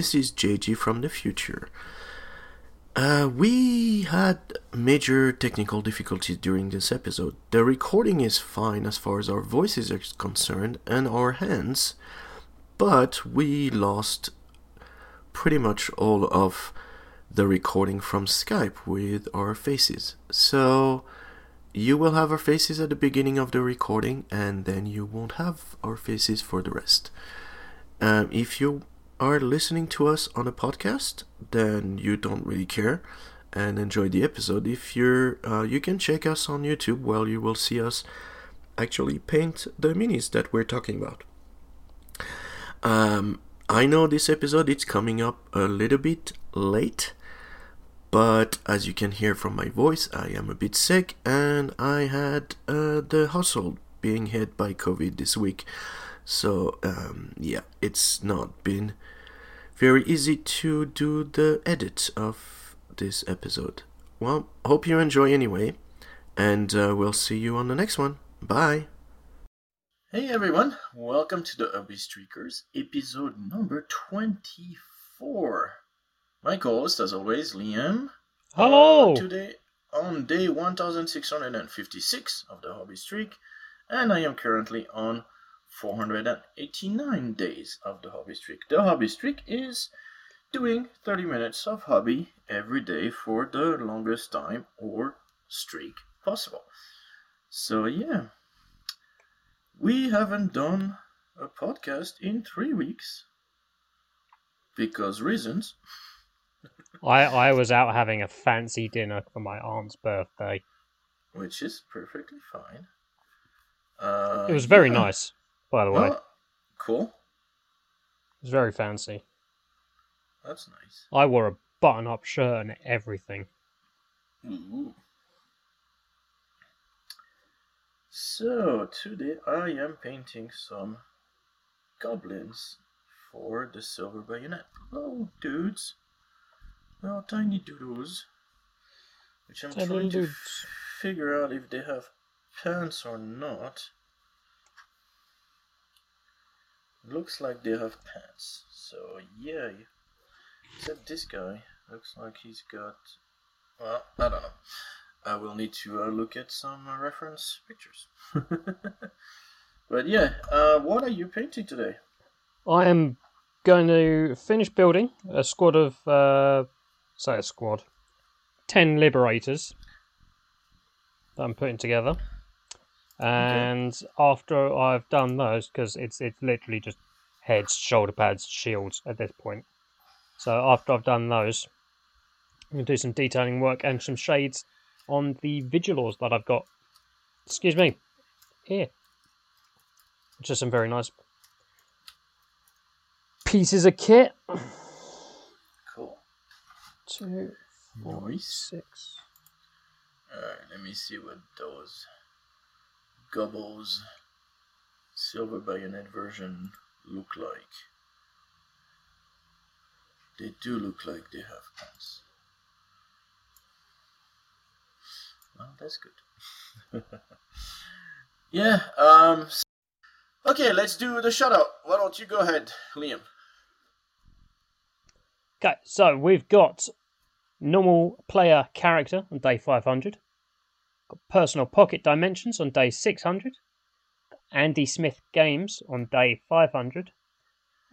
This is JG from the future. Uh, we had major technical difficulties during this episode. The recording is fine as far as our voices are concerned and our hands, but we lost pretty much all of the recording from Skype with our faces. So you will have our faces at the beginning of the recording, and then you won't have our faces for the rest. Um, if you are listening to us on a podcast, then you don't really care and enjoy the episode. If you're, uh, you can check us on YouTube while you will see us actually paint the minis that we're talking about. Um, I know this episode it's coming up a little bit late, but as you can hear from my voice, I am a bit sick and I had uh, the household being hit by COVID this week. So um, yeah, it's not been very easy to do the edit of this episode. Well, hope you enjoy anyway, and uh, we'll see you on the next one. Bye. Hey everyone, welcome to the Hobby Streakers, episode number 24. My co-host, as always, Liam. Hello. Uh, today on day 1656 of the Hobby Streak, and I am currently on 489 days of the hobby streak. The hobby streak is doing 30 minutes of hobby every day for the longest time or streak possible. So, yeah, we haven't done a podcast in three weeks because reasons. I, I was out having a fancy dinner for my aunt's birthday. Which is perfectly fine. Uh, it was very yeah. nice by the way. Oh, cool. It's very fancy. That's nice. I wore a button up shirt and everything. Ooh. So, today I am painting some goblins for the silver bayonet. Oh, dudes. Well, tiny doodles. Which I'm Tiny trying to f- figure out if they have pants or not. Looks like they have pants. So yeah, except this guy looks like he's got. Well, I don't know. I will need to uh, look at some uh, reference pictures. but yeah, uh, what are you painting today? I am going to finish building a squad of, uh, say a squad, 10 liberators that I'm putting together. And after I've done those, because it's it's literally just heads, shoulder pads, shields at this point. So after I've done those, I'm going to do some detailing work and some shades on the Vigilors that I've got. Excuse me, here. Which are some very nice pieces of kit. Cool. Two, four, Nice. six. Alright, let me see what those Gobbles Silver Bayonet version look like. They do look like they have pants. Well, that's good. yeah, um. Okay, let's do the shout out. Why don't you go ahead, Liam? Okay, so we've got normal player character on day 500, got personal pocket dimensions on day 600, Andy Smith games on day 500,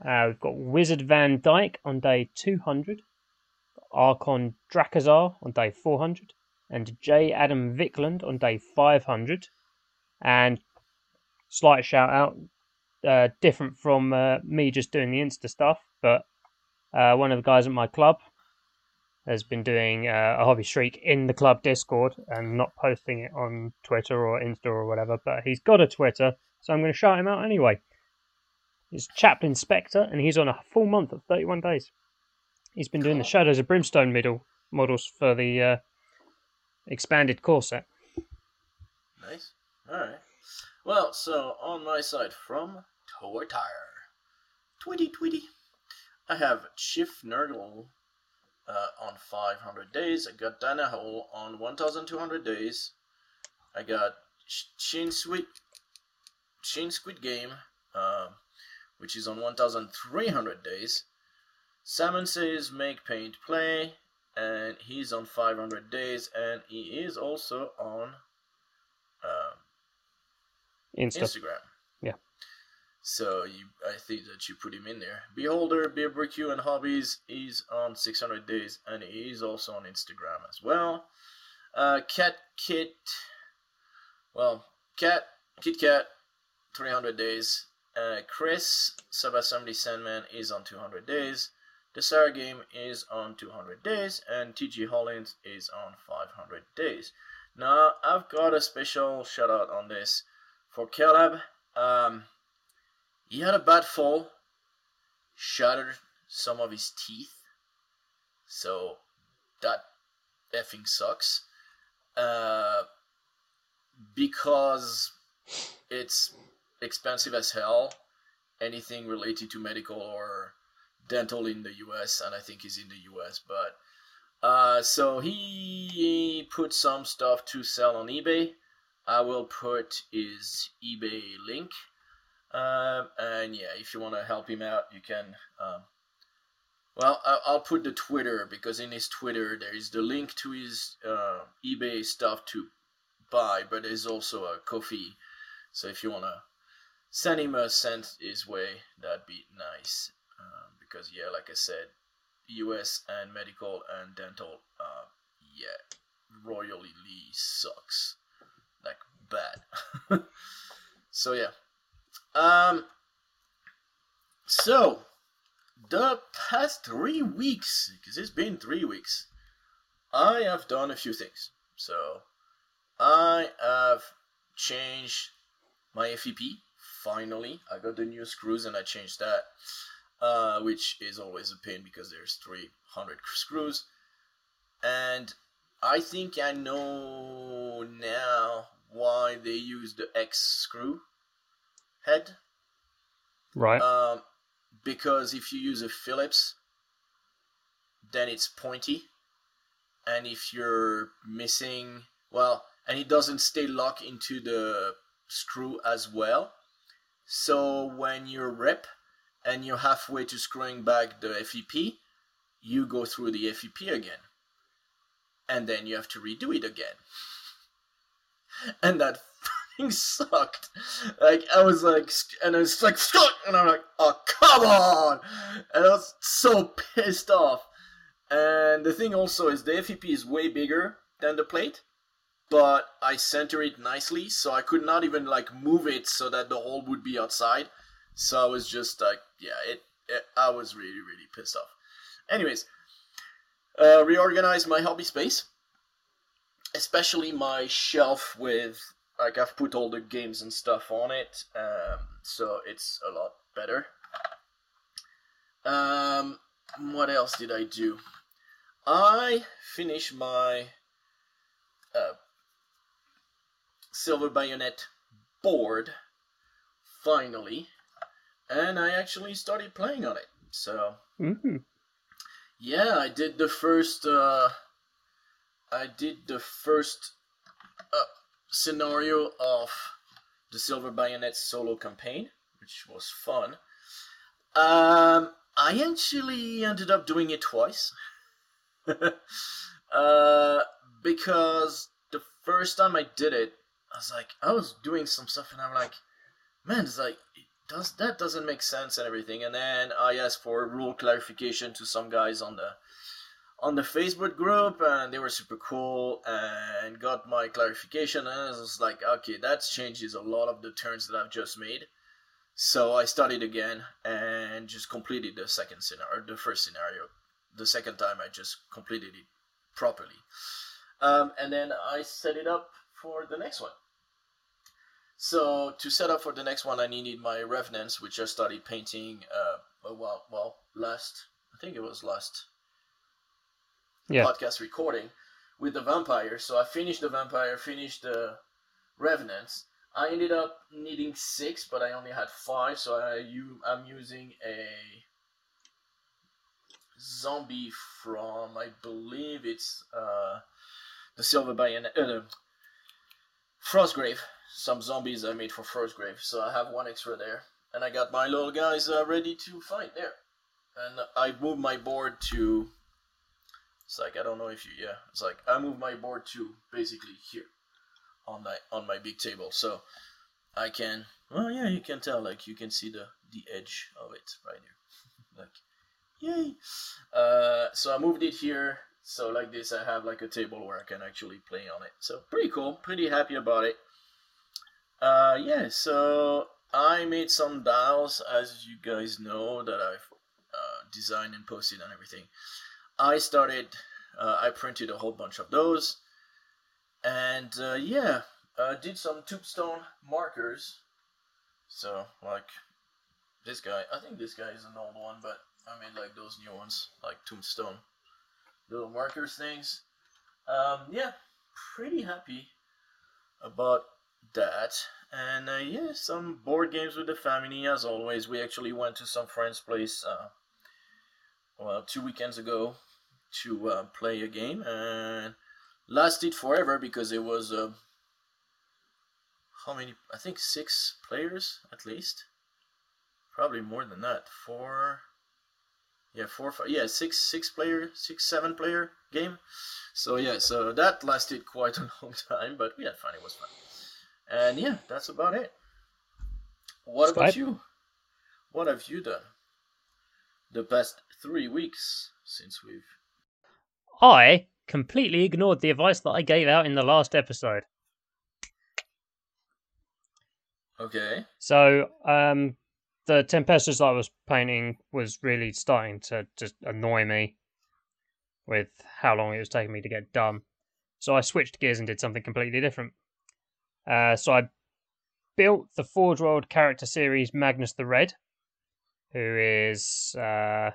uh, we've got Wizard Van Dyke on day 200, Archon Drakazar on day 400, and J. Adam Viklund on day 500. And slight shout out, uh, different from uh, me just doing the Insta stuff, but uh, one of the guys at my club has been doing uh, a hobby streak in the club Discord and not posting it on Twitter or Insta or whatever, but he's got a Twitter, so I'm going to shout him out anyway. He's Chaplain Spectre, and he's on a full month of 31 days. He's been doing the Shadows of Brimstone middle models for the uh, expanded core set. Nice. Alright. Well, so on my side from Tower Tire. Tweety tweety. I have Chief Nurgle uh, on 500 days. I got Dana Hole on 1200 days. I got Sh- Shin Squid, Shin Squid Game, uh, which is on 1300 days. Salmon says make paint play, and he's on 500 days, and he is also on um, Insta. Instagram. So you, I think that you put him in there. Beholder, Beer Barbecue, and Hobbies. He's on 600 days, and he is also on Instagram as well. Uh, Cat Kit. Well, Cat Kit Kat, 300 days. Uh, Chris Subassembly Sandman is on 200 days. The Sarah game is on 200 days, and TG Hollins is on 500 days. Now, I've got a special shout out on this for Caleb. Um, he had a bad fall, shattered some of his teeth, so that effing sucks. Uh, because it's expensive as hell. Anything related to medical or dental in the US, and I think he's in the US, but uh, so he put some stuff to sell on eBay. I will put his eBay link. Um, and yeah, if you want to help him out, you can. Um, well, I'll put the Twitter because in his Twitter there is the link to his uh, eBay stuff to buy, but there's also a Ko-fi. So if you want to send him a cent his way, that'd be nice. Um, because yeah, like I said, US and medical and dental, uh, yeah, royally Lee sucks like bad. so yeah. Um. So the past three weeks, because it's been three weeks, I have done a few things. So I have changed my FEP. Finally, I got the new screws and I changed that uh, which is always a pain because there's 300 screws. And I think I know now why they use the X screw head. Right. Um, because if you use a Phillips, then it's pointy. And if you're missing, well, and it doesn't stay locked into the screw as well. So when you rip, and you're halfway to screwing back the FEP, you go through the FEP again. And then you have to redo it again. And that fucking sucked. Like, I was like, and I was like, and I'm like, oh, come on! And I was so pissed off. And the thing also is the FEP is way bigger than the plate, but I center it nicely, so I could not even like move it so that the hole would be outside. So I was just like, yeah, it, it I was really, really pissed off. Anyways, uh, reorganized my hobby space, especially my shelf with like I've put all the games and stuff on it, um, so it's a lot better. Um, what else did I do? I finished my uh, silver bayonet board finally and I actually started playing on it. So mm-hmm. yeah, I did the first. Uh, I did the first scenario of the Silver Bayonet solo campaign, which was fun. Um, I actually ended up doing it twice. uh, because the first time I did it, I was like, I was doing some stuff, and I'm like, man, it's like it does that doesn't make sense and everything. And then I asked for rule clarification to some guys on the on the Facebook group, and they were super cool and got my clarification. And I was like, okay, that changes a lot of the turns that I've just made. So I started again and just completed the second scenario, the first scenario. The second time I just completed it properly. Um, and then I set it up for the next one. So to set up for the next one, I needed my revenants, which I started painting. Uh, well, well, last I think it was last yeah. podcast recording with the vampire. So I finished the vampire, finished the revenants. I ended up needing six, but I only had five, so I you I'm using a zombie from I believe it's uh, the Silver Bayonet, uh, Frostgrave some zombies I made for Frostgrave, so I have one extra there. And I got my little guys uh, ready to fight there. and I moved my board to. It's like I don't know if you yeah. It's like I moved my board to basically here, on my on my big table, so I can. Well, yeah, you can tell. Like you can see the the edge of it right here. like, yay! Uh, so I moved it here. So like this, I have like a table where I can actually play on it. So pretty cool. Pretty happy about it. Uh, yeah. So I made some dials, as you guys know, that I've uh, designed and posted and everything. I started, uh, I printed a whole bunch of those, and uh, yeah, uh, did some tombstone markers. So like this guy, I think this guy is an old one, but I made like those new ones, like tombstone little markers things. Um, yeah, pretty happy about that. And uh, yeah, some board games with the family as always. We actually went to some friend's place, uh, well, two weekends ago to uh, play a game and lasted forever because it was uh, how many? I think six players at least. Probably more than that. Four. Yeah, four, five, yeah, six, six player, six, seven player game. So yeah, so that lasted quite a long time, but we had fun. It was fun. And yeah, that's about it. What about you? What have you done the past three weeks since we've? I completely ignored the advice that I gave out in the last episode. Okay. So, um, the Tempestus I was painting was really starting to just annoy me with how long it was taking me to get done. So I switched gears and did something completely different. Uh, so I built the Forge World character series Magnus the Red, who is uh,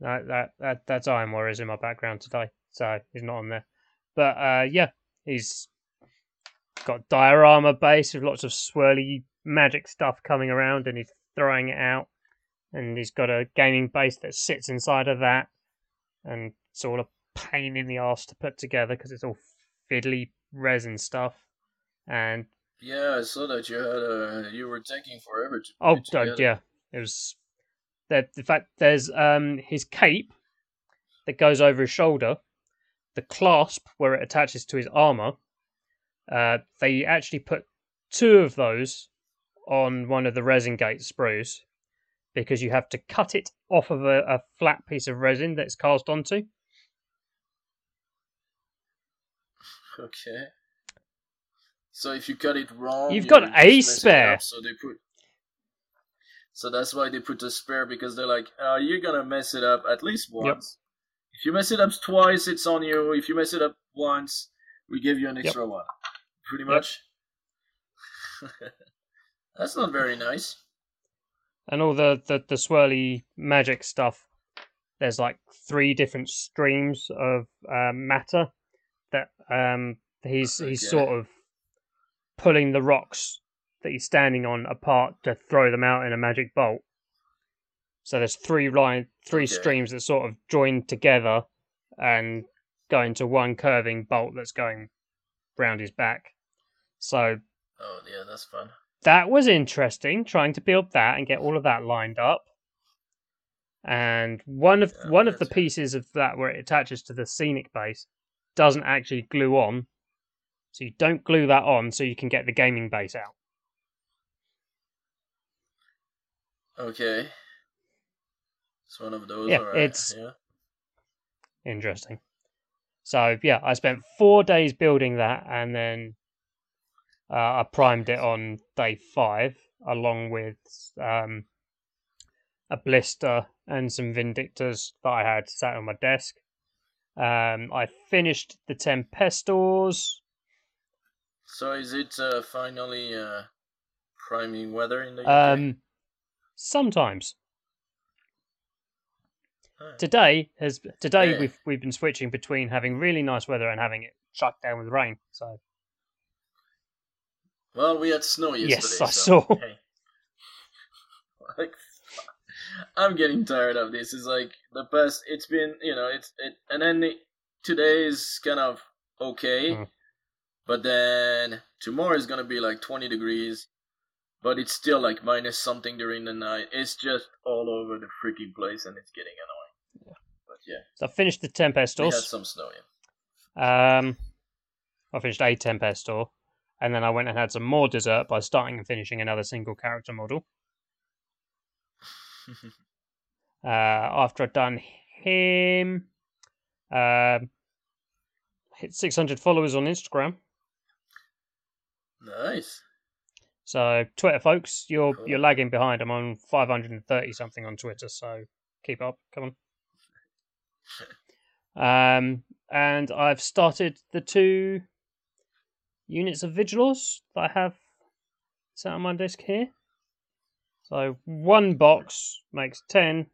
that that that that's Iron Warriors in my background today, so he's not on there. But uh, yeah, he's got diorama base with lots of swirly magic stuff coming around, and he's throwing it out. And he's got a gaming base that sits inside of that, and it's all a pain in the ass to put together because it's all fiddly resin stuff. And yeah, I saw that you had a you were taking forever to. Oh, yeah, it was. The, the fact there's um his cape that goes over his shoulder, the clasp where it attaches to his armor, uh, they actually put two of those on one of the resin gate sprues because you have to cut it off of a, a flat piece of resin that's cast onto. Okay. So if you cut it wrong, you've got a spare. so they put. So that's why they put a spare because they're like, uh, you're gonna mess it up at least once. Yep. If you mess it up twice, it's on you. If you mess it up once, we give you an extra yep. one pretty much. Yep. That's not very nice. And all the, the, the swirly magic stuff. There's like three different streams of uh, matter that um, he's okay. he's sort of pulling the rocks that he's standing on apart to throw them out in a magic bolt. So there's three line, three okay. streams that sort of join together and go into one curving bolt that's going round his back. So. Oh yeah, that's fun. That was interesting, trying to build that and get all of that lined up. And one of yeah, one of the pieces of that where it attaches to the scenic base doesn't actually glue on. So you don't glue that on so you can get the gaming base out. Okay. It's one of those. Yeah, right. it's yeah. interesting. So yeah, I spent four days building that, and then uh, I primed it on day five, along with um, a blister and some Vindictors that I had sat on my desk. Um, I finished the Tempestors. So is it uh, finally uh, priming weather in the UK? Um, sometimes. Today has today yeah. we've we've been switching between having really nice weather and having it shut down with rain. So well, we had snow yesterday. Yes, I so, saw. Hey. Like, I'm getting tired of this. It's like the past. It's been, you know, it's it, and then the, today is kind of okay, mm. but then tomorrow is gonna be like 20 degrees. But it's still like minus something during the night. It's just all over the freaking place, and it's getting annoying. Yeah. But yeah, So I finished the Tempestos. we had some snow. Yeah. Um, I finished a Tempestor, and then I went and had some more dessert by starting and finishing another single character model. Uh, after I'd done him, um, hit 600 followers on Instagram. nice. So Twitter folks, you're Cool. you're lagging behind. I'm on 530 something on Twitter, so keep up. Come on. Um, and I've started the two units of Vigilors that I have set on my desk here. So one box makes 10,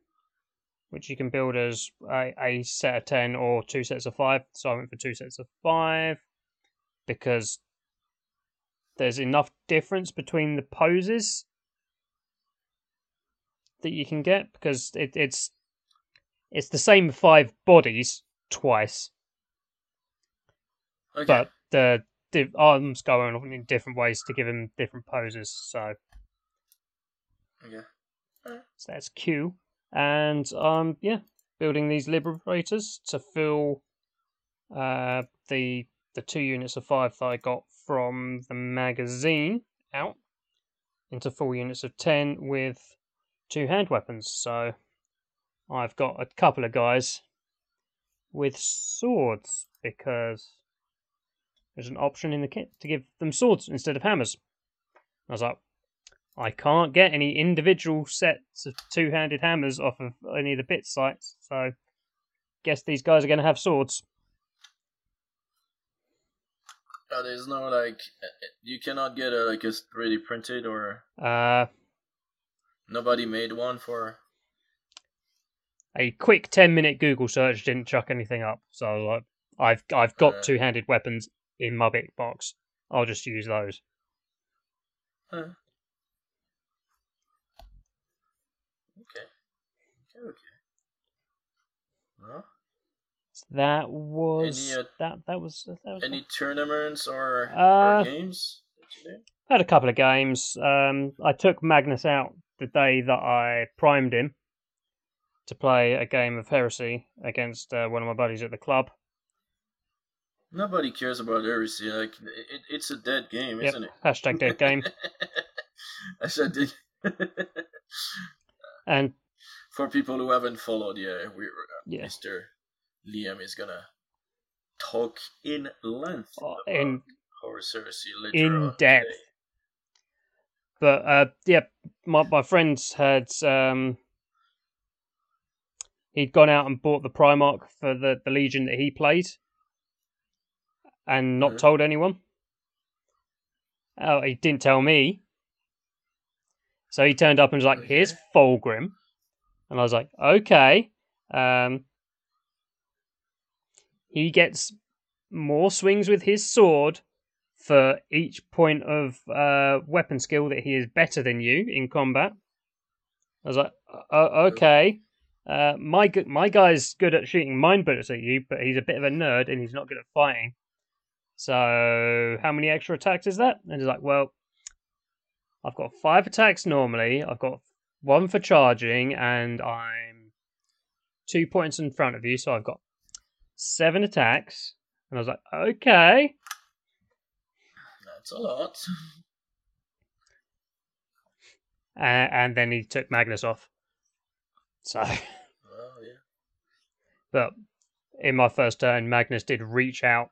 which you can build as a, a set of 10 or two sets of 5. So I went for two sets of 5 because there's enough difference between the poses that you can get because it, it's it's the same five bodies twice, Okay. but the, the arms go on in different ways to give them different poses. So, okay. so that's Q, and um yeah, building these liberators to fill uh the the two units of five that I got from the magazine out into full units of ten with two hand weapons. So I've got a couple of guys with swords because there's an option in the kit to give them swords instead of hammers. I was like, I can't get any individual sets of two handed hammers off of any of the bit sites, so guess these guys are going to have swords. Uh, there's no like uh, uh, you cannot get a like a 3D printed or Uh, nobody made one for. a quick 10 minute Google search didn't chuck anything up, so like, I've, I've got Uh. two handed weapons in my bit box. I'll just use those. Huh. Okay. Okay. Okay. Well, So that was Any, uh, that that was that was any tournaments or, Uh, or games that you did? had a couple of games. Um, I took Magnus out the day that I primed him to play a game of Heresy against uh, one of my buddies at the club. Nobody cares about heresy. Like it, it's a dead game, Yep, isn't it? hashtag dead game. I said it. And For people who haven't followed, yeah, we uh, Yeah. Mr. Liam is gonna talk in length about in later in depth. today. But uh, yeah, my my friends had um, he'd gone out and bought the Primarch for the, the Legion that he played, and not Mhm. told anyone. Oh, he didn't tell me. So he turned up and was like, "Here's. Fulgrim," and I was like, "Okay." Um, he gets more swings with his sword for each point of uh, weapon skill that he is better than you in combat. I was like, uh, okay. Uh, my my guy's good at shooting mind bullets at you, but he's a bit of a nerd and he's not good at fighting. So how many extra attacks is that? And he's like, well, I've got five attacks normally. I've got one for charging, and I'm two points in front of you, so I've got seven attacks. And I was like, okay. That's a lot. uh, and then he took Magnus off. So, Well, yeah. but in my first turn, Magnus did reach out,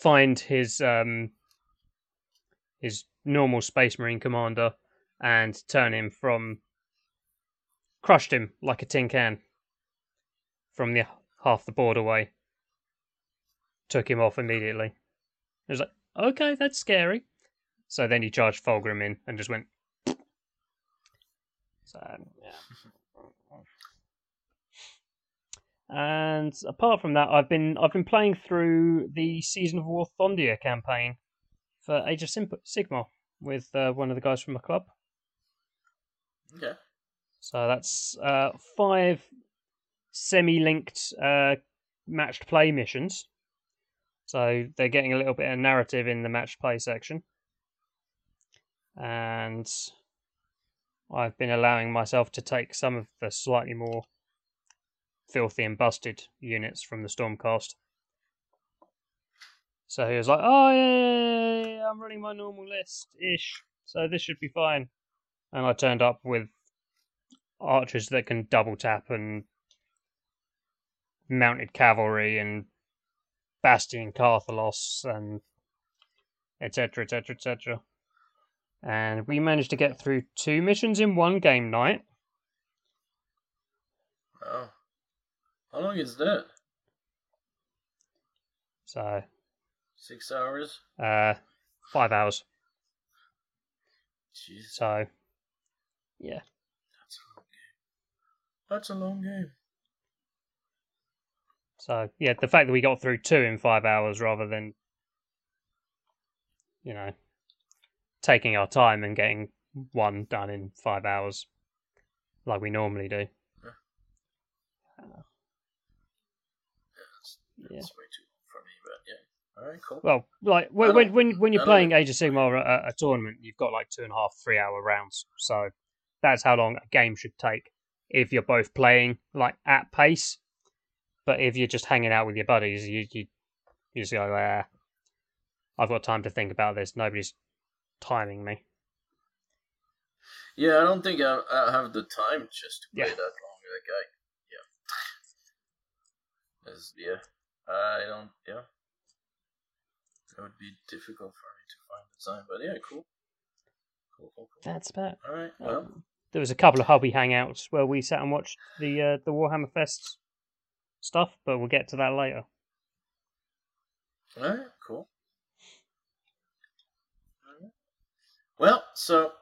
find his um his normal Space Marine commander, and turn him from crushed him like a tin can from the half the board away. Took him off immediately. It was like, okay, that's scary. So then he charged Fulgrim in and just went. So yeah. And apart from that, I've been I've been playing through the Season of War Thondia campaign for Age of Sim- Sigmar with uh, one of the guys from my club. Okay. So that's uh, five semi-linked uh, matched play missions. So they're getting a little bit of narrative in the matched play section. and I've been allowing myself to take some of the slightly more filthy and busted units from the Stormcast. So he was like, "Oh yeah, I'm running my normal list ish, so this should be fine." And I turned up with archers that can double tap and mounted cavalry and Bastian Carthalos and etc. etc. etc. And we managed to get through two missions in one game night. Oh. How long is that? So, Six hours? uh, five hours. Jeez. So, yeah. That's a long game. That's a long game. So, yeah, the fact that we got through two in five hours rather than, you know, taking our time and getting one done in five hours like we normally do. Uh, That's, Yeah. way too long for me, but yeah. Alright, cool. Well, like when when when, when you're playing Age of Sigmar at a, a tournament, you've got like two and a half, three hour rounds. So that's how long a game should take if you're both playing like at pace. But if you're just hanging out with your buddies, you you, you just go, ah, I've got time to think about this. Nobody's timing me. Yeah, I don't think I, I have the time just to play Yeah. that long. Like I, yeah, As- yeah, I don't. Yeah, it would be difficult for me to find the time. But yeah, cool, cool, cool, cool. That's about. All right, well, Um, there was a couple of hobby hangouts where we sat and watched the uh, the Warhammer Fest stuff, but we'll get to that later. all right, cool. All right. Well, so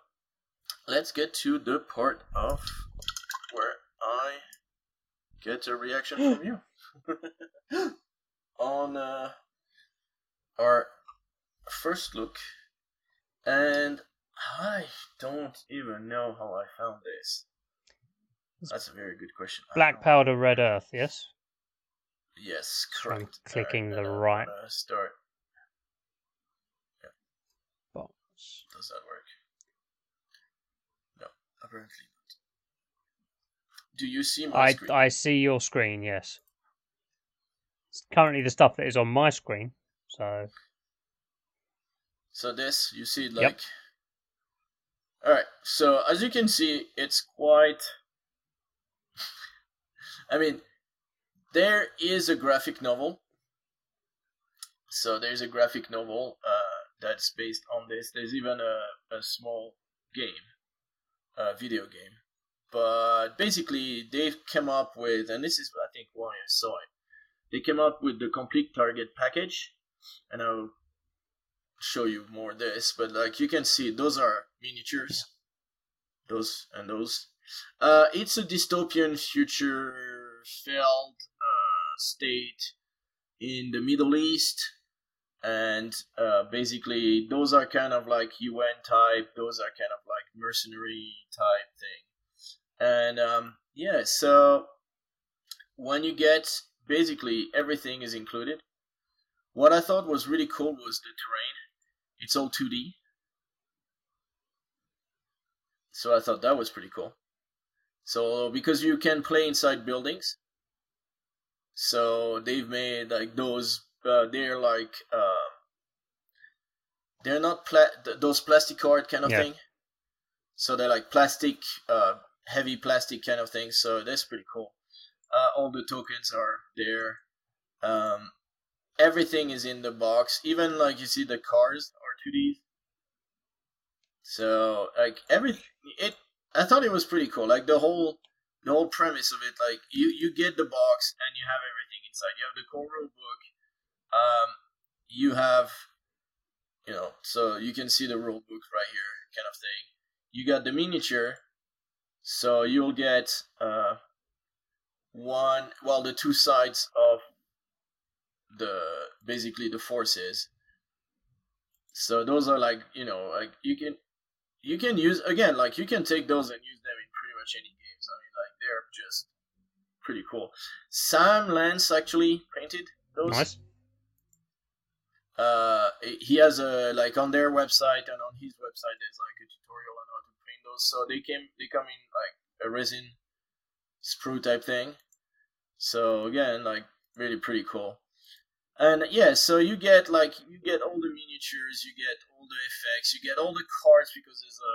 let's get to the part of where I get a reaction from you on uh, our first look, and I don't even know how I found this. That's a very good question. Black powder, red earth. Yes. Yes, So I'm uh, clicking Alright, the right- gonna Start. Box. Does that work? No, apparently not. Do you see my I screen? I see your screen. Yes. It's currently the stuff that is on my screen. So So this, you see, like. Yep. like. All right. So as you can see, it's quite. I mean, there is a graphic novel. So there's a graphic novel uh, that's based on this. There's even a, a small game, a video game. But basically, they've come up with, and this is, I think, why I saw it. They came up with the complete target package, and I'll show you more this, but like you can see, those are miniatures. Those and those. Uh, it's a dystopian future failed uh, state in the Middle East, and uh, basically those are kind of like UN type. Those are kind of like mercenary type thing, and um, yeah. So when you get basically everything is included. What I thought was really cool was the terrain it's all 2D. So I thought that was pretty cool. So because you can play inside buildings, so they've made like those. Uh, they're like uh, they're not pla- th- those plastic card kind of Yeah. thing. So they're like plastic, uh, heavy plastic kind of thing. So that's pretty cool. Uh, all the tokens are there. Um, everything is in the box. Even like you see the cars are 2D. So like everything it I thought it was pretty cool. Like the whole the whole premise of it, like you you get the box and you have everything inside. You have the core rule book. Um you have you know, so you can see the rule book right here, kind of thing. You got the miniature, so you'll get uh one well the two sides of the basically the forces so those are like you know like you can you can use again like you can take those and use them in pretty much any games i mean like they're just pretty cool Sam Lenz actually painted those nice. uh, he has a like on their website and on his website there's like a tutorial on how to paint those. So they came they come in like a resin sprue type thing. So again, like really pretty cool. And yeah, so you get like you get all the miniatures, you get all the effects, you get all the cards because there's a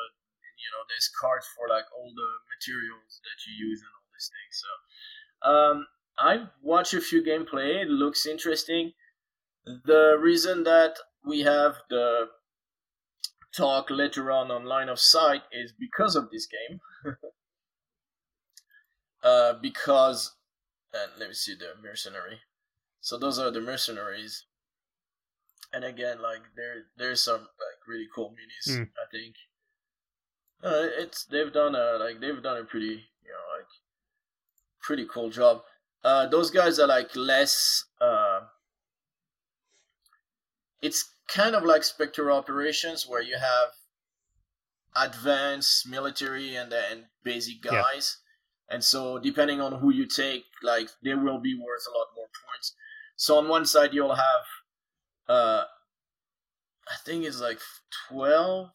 you know there's cards for like all the materials that you use and all these things. So um, I watched a few gameplay. It looks interesting. The reason that we have the talk later on on line of sight is because of this game. uh, because and let me see the mercenary. So those are the mercenaries. And again, like there there's some like really cool minis. Mm. I think. Uh, it's they've done a like they've done a pretty you know like pretty cool job. Uh, those guys are like less. Uh, it's kind of like Spectre operations where you have advanced military and then basic Yeah. guys. And so depending on who you take, like they will be worth a lot more points. So on one side you'll have uh I think it's like twelve.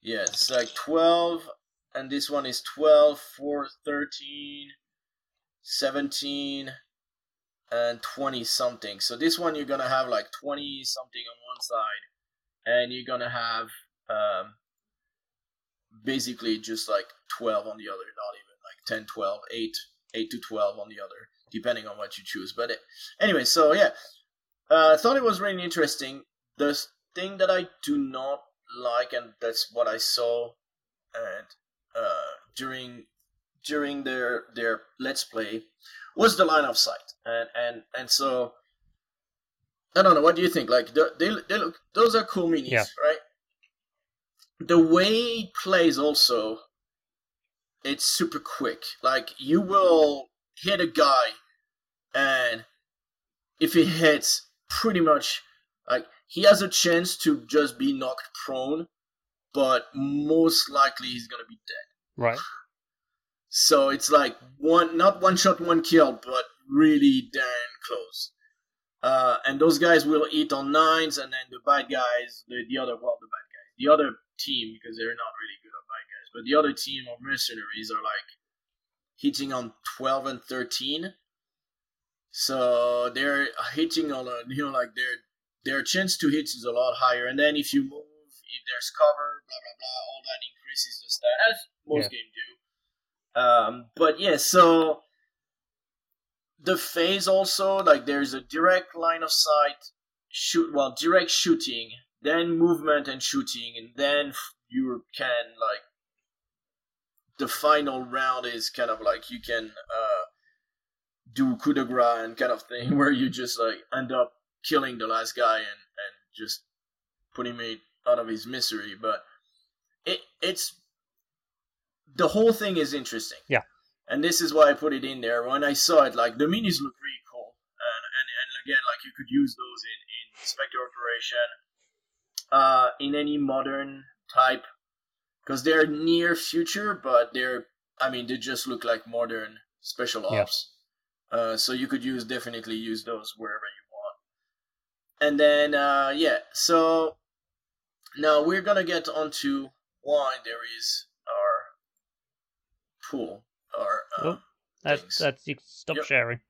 Yeah, it's like twelve and this one is 12, 4, 13, 17, and 20 something. So this one you're gonna have like 20 something on one side, and you're gonna have um, basically just like 12 on the other, not even like 10, 12, 8, 8 to 12 on the other, depending on what you choose. But it, anyway, so yeah, uh, I thought it was really interesting. The thing that I do not like, and that's what I saw, and uh, during during their their let's play was the line of sight. And and and so i don't know what do you think? Like they, they look those are cool minis Yeah. right? The way it plays also it's super quick. Like you will hit a guy and if he hits pretty much like he has a chance to just be knocked prone but most likely he's gonna be dead Right. so it's like one, not one shot, one kill, but really damn close. Uh, and those guys will eat on nines, and then the bad guys, the, the other, well, the bad guys, the other team, because they're not really good at bad guys, but the other team of mercenaries are like hitting on 12 and 13. So they're hitting on a, you know, like their their chance to hit is a lot higher. And then if you move, if there's cover, blah blah blah, all that increases the stat, as most Yeah. games do. Um, but yeah, so the phase also like there's a direct line of sight, shoot well direct shooting, then movement and shooting, and then you can like the final round is kind of like you can uh, do coup de grace and kind of thing where you just like end up killing the last guy and and just putting him out of his misery. But it it's the whole thing is interesting. Yeah. And this is why I put it in there. When I saw it, like the minis look really cool, and and, and again, like you could use those in in Spectre Operation, uh, in any modern type, because they're near future, but they're I mean they just look like modern special Yeah. ops. Uh, so you could use definitely use those wherever you want. And then uh, yeah, so now we're gonna get onto why there is our pool or uh, Oh, That's things. that's you stop Yep. sharing.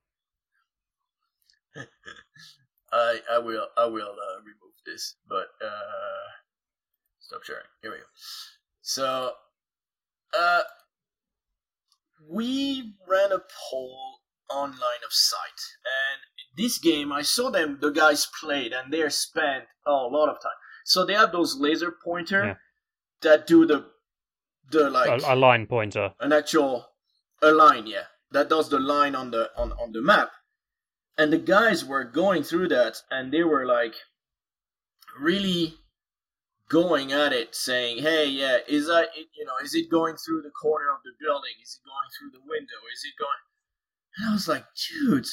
I I will I will uh, remove this, but uh, stop sharing. Here we go. So, uh, we ran a poll on line of sight, and this game I saw them the guys played, and they spent a lot of time. So they have those laser pointer Yeah. that do the the like a, a line pointer. an actual a line yeah that does the line on the on, on the map. And the guys were going through that and they were like really going at it saying hey yeah is that you know is it going through the corner of the building? Is it going through the window? Is it going? And i was like dude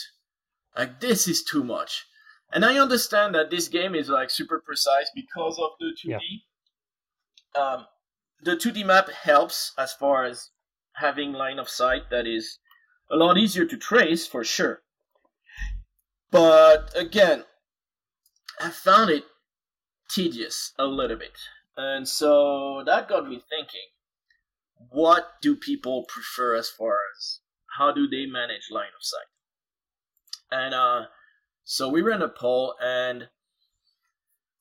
like this is too much and i understand that this game is like super precise because of the 2d um, the 2d map helps as far as having line of sight that is a lot easier to trace for sure. But again, I found it tedious a little bit. And so that got me thinking what do people prefer as far as how do they manage line of sight? And uh, so we ran a poll, and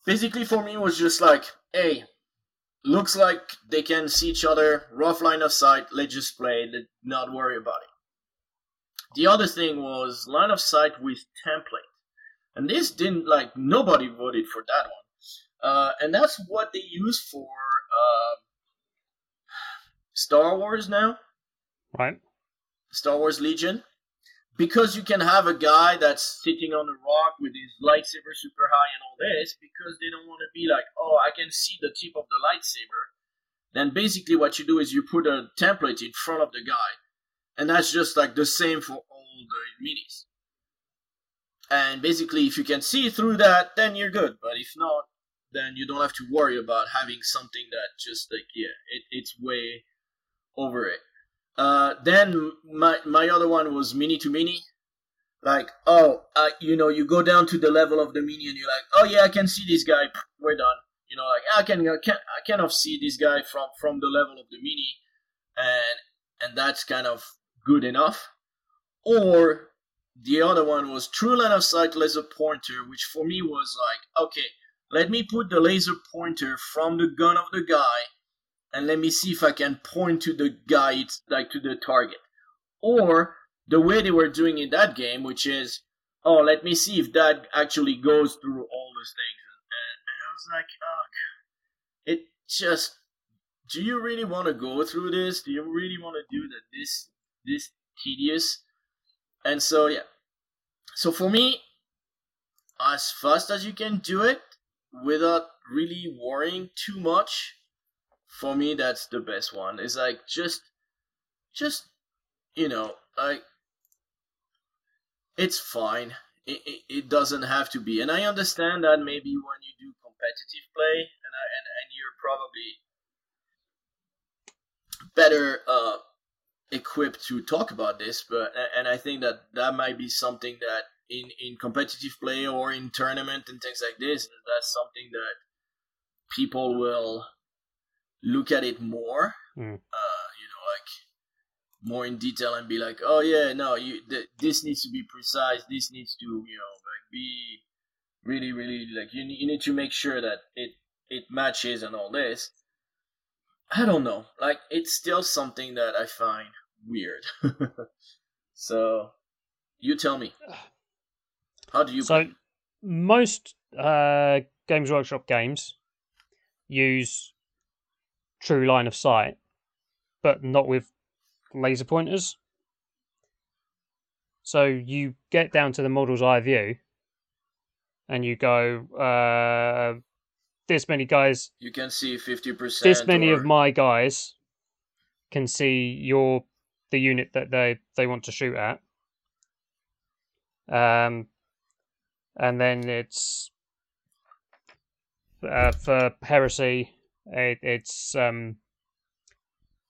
basically for me it was just like, hey, looks like they can see each other, rough line of sight, let's just play, let's not worry about it. The other thing was line of sight with template. And this didn't like nobody voted for that one. Uh, and that's what they use for uh, Star Wars now. Right. Star Wars Legion. Because you can have a guy that's sitting on a rock with his lightsaber super high and all this, because they don't want to be like, oh, I can see the tip of the lightsaber. Then basically what you do is you put a template in front of the guy. And that's just like the same for all the minis. And basically, if you can see through that, then you're good. But if not, then you don't have to worry about having something that just like yeah, it, it's way over it. Uh, then my my other one was mini to mini. Like, oh, uh, you know, you go down to the level of the mini and you're like, oh yeah, I can see this guy. We're done. You know, like I can I can I kind of see this guy from from the level of the mini, and and that's kind of good enough. Or the other one was true line of sight laser pointer, which for me was like, okay, let me put the laser pointer from the gun of the guy and let me see if I can point to the guide, like to the target. Or the way they were doing in that game, which is, oh, let me see if that actually goes through all those things. And, and I was like, oh, it just, do you really want to go through this? Do you really want to do that? This, this tedious? And so, yeah. So for me, as fast as you can do it, without really worrying too much for me that's the best one. It's like just just you know like it's fine. It, it, it doesn't have to be. And i understand that maybe when you do competitive play and I, and, and you're probably better uh equipped to talk about this but and i think that that might be something that in in competitive play or in tournament and things like this that's something that people will look at it more mm. uh you know like more in detail and be like oh yeah no you th- this needs to be precise. This needs to you know like be really really like you, you need to make sure that it it matches and all this. I don't know. Like it's still something that i find weird. So you tell me. How do you So play? most uh, Games Workshop games use true line of sight, but not with laser pointers. So you get down to the model's eye view, and you go, uh, this many guys, you can see 50% this many or, of my guys can see your the unit that they they want to shoot at. Um, and then it's uh, for heresy. It, it's um,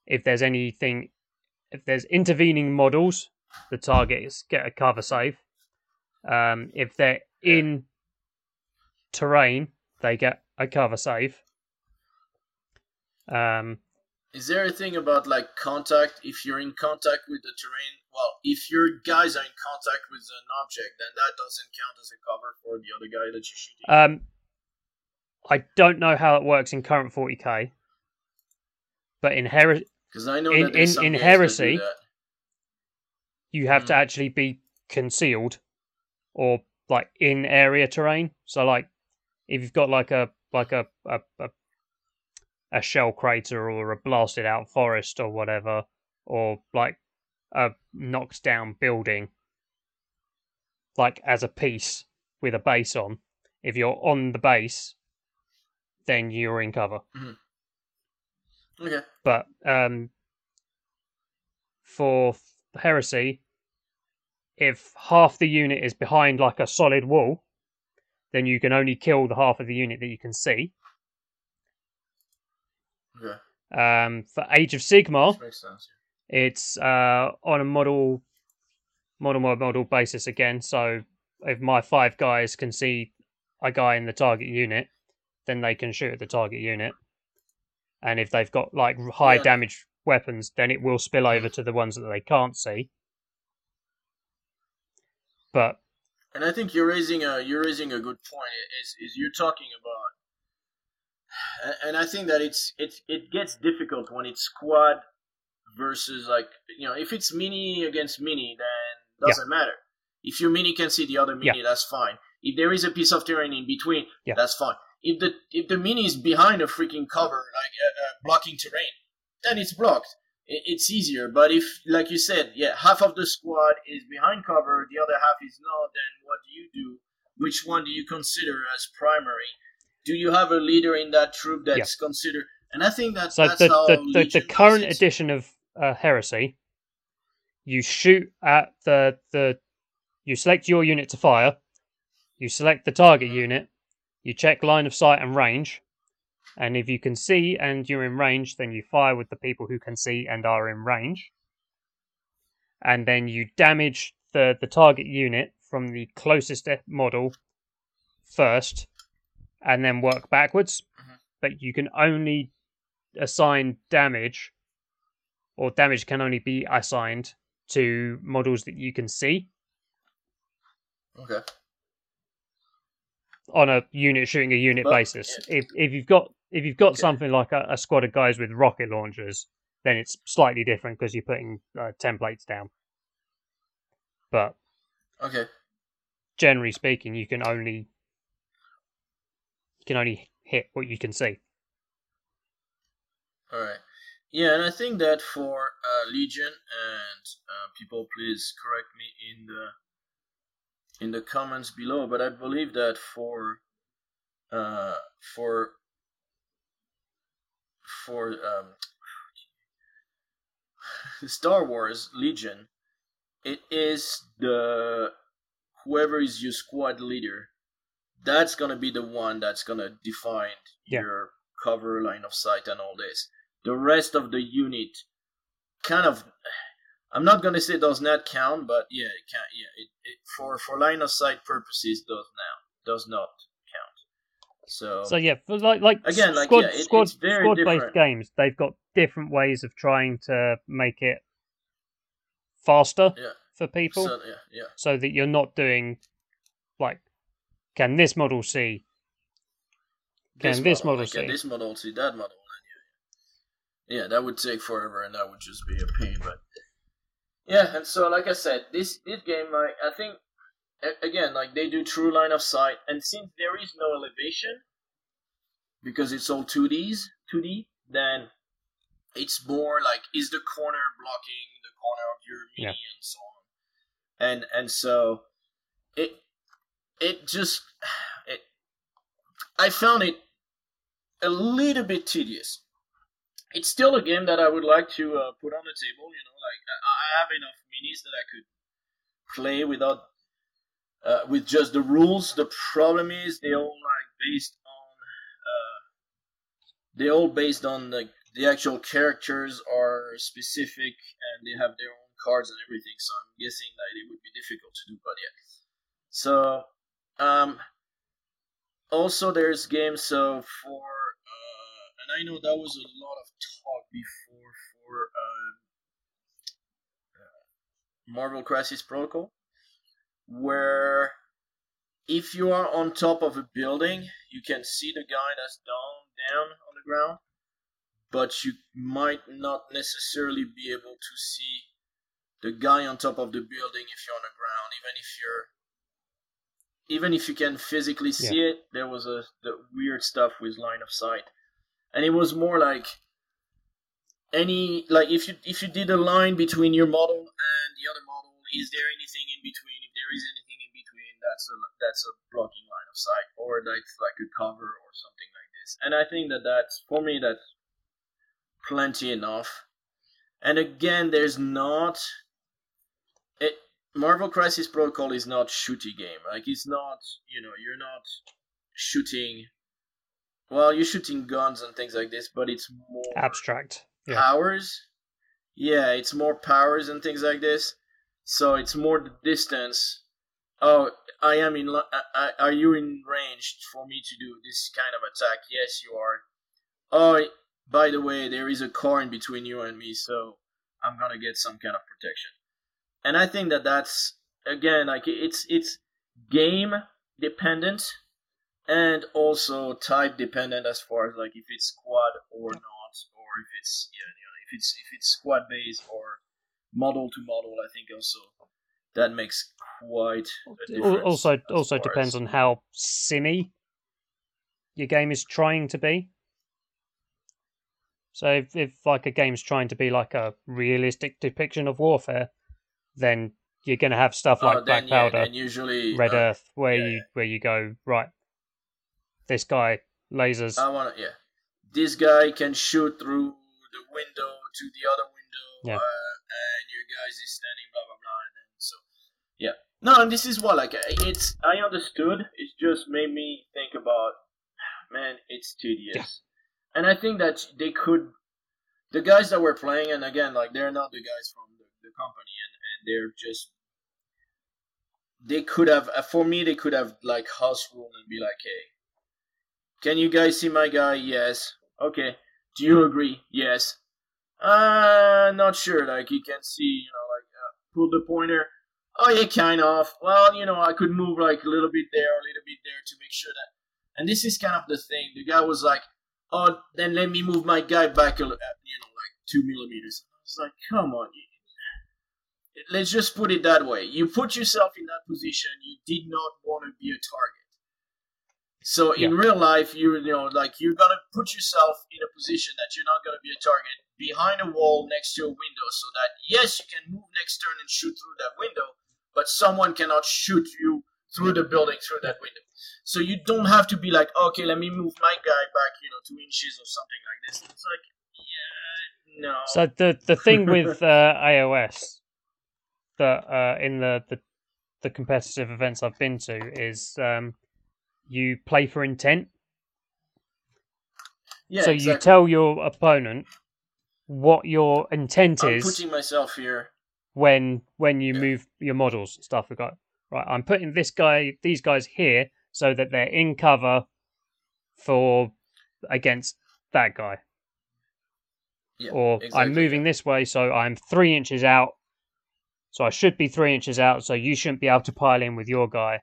if there's anything, if there's intervening models, the targets get a cover save. Um, if they're in terrain, they get a cover save. Um, Is there a thing about like contact? If you're in contact with the terrain, well, if your guys are in contact with an object, then that doesn't count as a cover for the other guy that you're shooting. Um, I don't know how it works in current 40k, but in Her- Because I know in- in- in games that do Heresy, you have to Mm. actually be concealed or like in area terrain. So like if you've got like a like a a, a, a shell crater or a blasted out forest or whatever, or like a knocked down building, like as a piece with a base on. If you're on the base, then you're in cover. Okay. But um, for heresy, if half the unit is behind like a solid wall, then you can only kill the half of the unit that you can see. Okay. Um, for Age of Sigmar, sense. it's uh, on a model, model by model basis again. So if my five guys can see a guy in the target unit, then they can shoot at the target unit. And if they've got like high Yeah. damage weapons, then it will spill over mm. to the ones that they can't see. But And I think you're raising a you're raising a good point. Is is you're talking about, and- I think that it's it's it gets difficult when it's squad versus like you know if it's mini against mini then doesn't matter. If your mini can see the other mini, that's fine. If there is a piece of terrain in between, Yeah. that's fine. If the if the mini is behind a freaking cover like uh, uh, blocking terrain, then it's blocked. It, it's easier. But if, like you said, yeah, half of the squad is behind cover, the other half is not, then what do you do? Which one do you consider as primary? Do you have a leader in that troop that's considered? And I think that so that's the how the, the, the current it. edition of uh, Heresy, you shoot at the the you select your unit to fire, you select the target Mhm. unit, you check line of sight and range, and if you can see and you're in range, then you fire with the people who can see and are in range, and then you damage the the target unit from the closest model first, and then work backwards. Mhm. But you can only assign damage, or damage can only be assigned to models that you can see Okay. On a unit shooting a unit Well, basis. If if you've got if you've got Okay. something like a, a squad of guys with rocket launchers, then it's slightly different because you're putting uh, templates down. But Okay. generally speaking, you can only you can only hit what you can see. All right. Yeah, and I think that for uh, Legion and uh, people, please correct me in the in the comments below. But I believe that for uh, for for um, Star Wars Legion, it is the whoever is your squad leader. That's gonna be the one that's gonna define Yeah. your cover, line of sight, and all this. The rest of the unit kind of. I'm not gonna say does not count, but yeah, it can. Yeah, it, it for for line of sight purposes does now does not count. So, So yeah, for like like Again, like, squad yeah, it- squad squad based games, they've got different ways of trying to make it faster yeah, for people, so, yeah, yeah. so that you're not doing like can this model see Can this model like, see? Can this model see that model? Yeah, that would take forever, and that would just be a pain. But yeah, and so like I said, this this game, like I think, again, like they do true line of sight, and since there is no elevation, because it's all two Ds, two D, then it's more like is the corner blocking the corner of your mini Yeah. and so on, and and so it it just it I found it a little bit tedious. It's still a game that I would like to uh, put on the table. You know, like I have enough minis that I could play without uh, with just the rules. The problem is they all like based on uh, they all based on like the actual characters are specific and they have their own cards and everything. So I'm guessing that it would be difficult to do. But yeah, so um, also there's games so for and I know that was a lot of talk before for uh, uh, Marvel Crisis Protocol, where if you are on top of a building, you can see the guy that's down down on the ground, but you might not necessarily be able to see the guy on top of the building if you're on the ground, even if you're even if you can physically see it, there was a the weird stuff with line of sight, and it was more like any like if you if you did a line between your model and the other model, is there anything in between? If there is anything in between, that's a that's a blocking line of sight, or that's like a cover or something like this. And I think that that's for me that's plenty enough. And again, there's not it. Marvel Crisis Protocol is not shooty game. Like it's not, you know, you're not shooting. Well, you're shooting guns and things like this, but it's more abstract. Yeah. powers. Yeah, it's more powers and things like this. So it's more the distance oh, I am in. Are you in range for me to do this kind of attack? Yes, you are. Oh, by the way, there is a car in between you and me, so I'm gonna get some kind of protection. And I think that that's again like it's it's game dependent and also type dependent as far as like if it's squad or not, or if it's yeah, you know, if it's if it's squad based or model to model. I think also that makes quite a difference. Also, also depends on how simmy your game is trying to be. So if, if like a game's trying to be like a realistic depiction of warfare, then you're going to have stuff oh, like uh, Black Powder, yeah, usually Red uh, Earth, where yeah, you where you go right. This guy lasers. I want to yeah. This guy can shoot through the window to the other window, yeah. uh, and your guys is standing blah blah blah. And then, so yeah, no, and this is what like it's I understood. It just made me think about man, it's tedious. Yeah. And I think that they could, the guys that were playing, and again, like they're not the guys from the, the company, and, and they're just, they could have, uh, for me, they could have like house rule and be like, hey, can you guys see my guy? Yes. Okay. Do you agree? Yes. Uh, not sure. Like you can see, you know, like uh, pull the pointer. Oh yeah, kind of. Well, you know, I could move like a little bit there, a little bit there to make sure that. And this is kind of the thing. The guy was like, oh, then let me move my guy back, a, you know, like two millimeters. I was like, come on. Let's just put it that way. You put yourself in that position. You did not want to be a target. So in yeah. real life, you you know, like you're gonna put yourself in a position that you're not gonna be a target behind a wall next to a window, so that yes, you can move next turn and shoot through that window, but someone cannot shoot you through the building through that window. So you don't have to be like, okay, let me move my guy back, you know, two inches or something like this. It's like, yeah, no. So the the thing with uh, AOS that uh, in the, the the competitive events I've been to is um, you play for intent. Yeah, so exactly. you tell your opponent what your intent I'm is. putting myself here when when you Yeah. move your models and stuff. We got right. I'm putting this guy, these guys here, so that they're in cover for against that guy. Yeah, or I'm moving this way, so I'm three inches out. So I should be three inches out, so you shouldn't be able to pile in with your guy.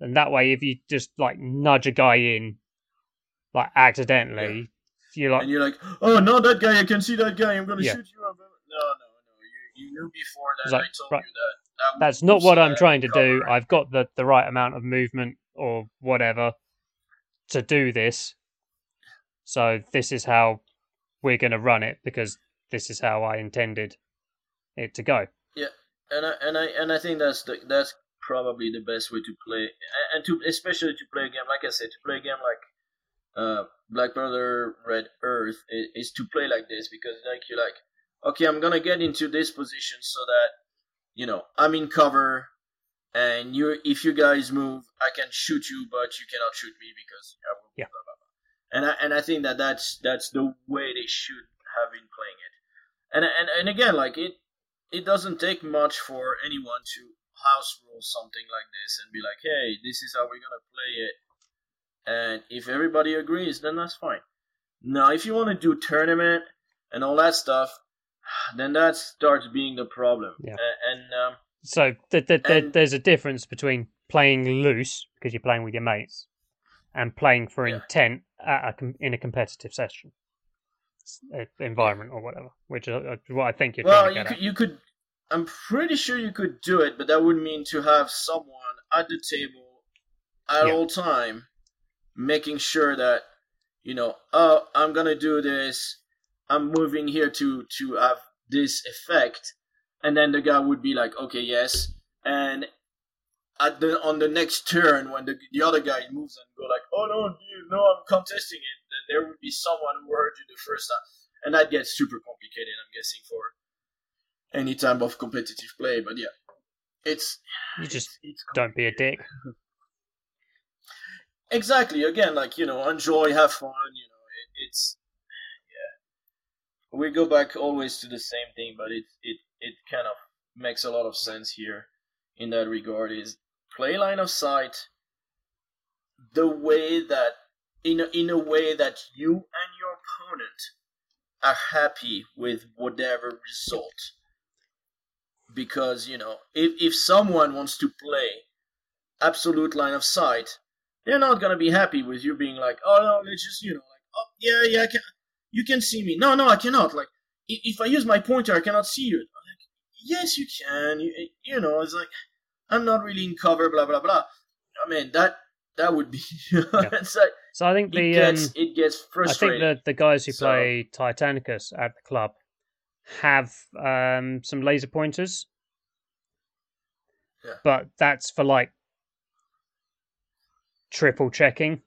And that way, if you just like nudge a guy in, like accidentally, you're like, and you're like, oh, no, that guy, I can see that guy, I'm gonna Yeah. shoot you up. No, no, no, you, you knew before that like, I told right. you that. that that's not what I'm trying to do. I've got the, the right amount of movement or whatever to do this. So this is how we're going to run it because this is how I intended it to go. Yeah, and I and I and I think that's the that's probably the best way to play, and- to especially to play a game like I said, to play a game like uh, Black Powder Red Earth is, is to play like this because like you're like, okay, I'm gonna get into this position so that you know I'm in cover, and you if you guys move, I can shoot you, but you cannot shoot me because I will Yeah. blah, blah, blah. And I and I think that that's that's the way they should have been playing it, and and and again like it it doesn't take much for anyone to house rule something like this and be like, hey, this is how we're gonna play it. And if everybody agrees, then that's fine. Now, if you want to do tournament and all that stuff, then that starts being the problem. Yeah. And, um, So th- th- th- And- there's a difference between playing loose because you're playing with your mates and playing for Yeah. intent at a com- in a competitive session uh, environment or whatever, which is uh, what I think you're well, you could, you could. I'm pretty sure you could do it, but that would mean to have someone at the table at Yeah. all time, making sure that you know, oh, I'm gonna do this. I'm moving here to to have this effect, and then the guy would be like, okay, yes, and at the on the next turn when the the other guy moves and go like, oh no, dude, no, I'm contesting it. Then there would be someone who heard you the first time, and that gets super complicated. I'm guessing for any type of competitive play, but yeah, it's You just it's, it's don't be a dick. exactly again like you know enjoy have fun you know it, it's yeah we go back always to the same thing but it it it kind of makes a lot of sense here in that regard is play line of sight the way that in a, in a way that you and your opponent are happy with whatever result because you know if if someone wants to play absolute line of sight they're not gonna be happy with you being like oh no let's just you know like oh yeah yeah I can, you can see me. No no i cannot. Like if i use my pointer i cannot see you. Like yes you can. You, you know it's like i'm not really in cover blah blah blah. I mean that that would be like So I think it the gets um, it gets I think frustrating. the the guys who So- play Titanicus at the club have um, some laser pointers. Yeah. But that's for like triple checking,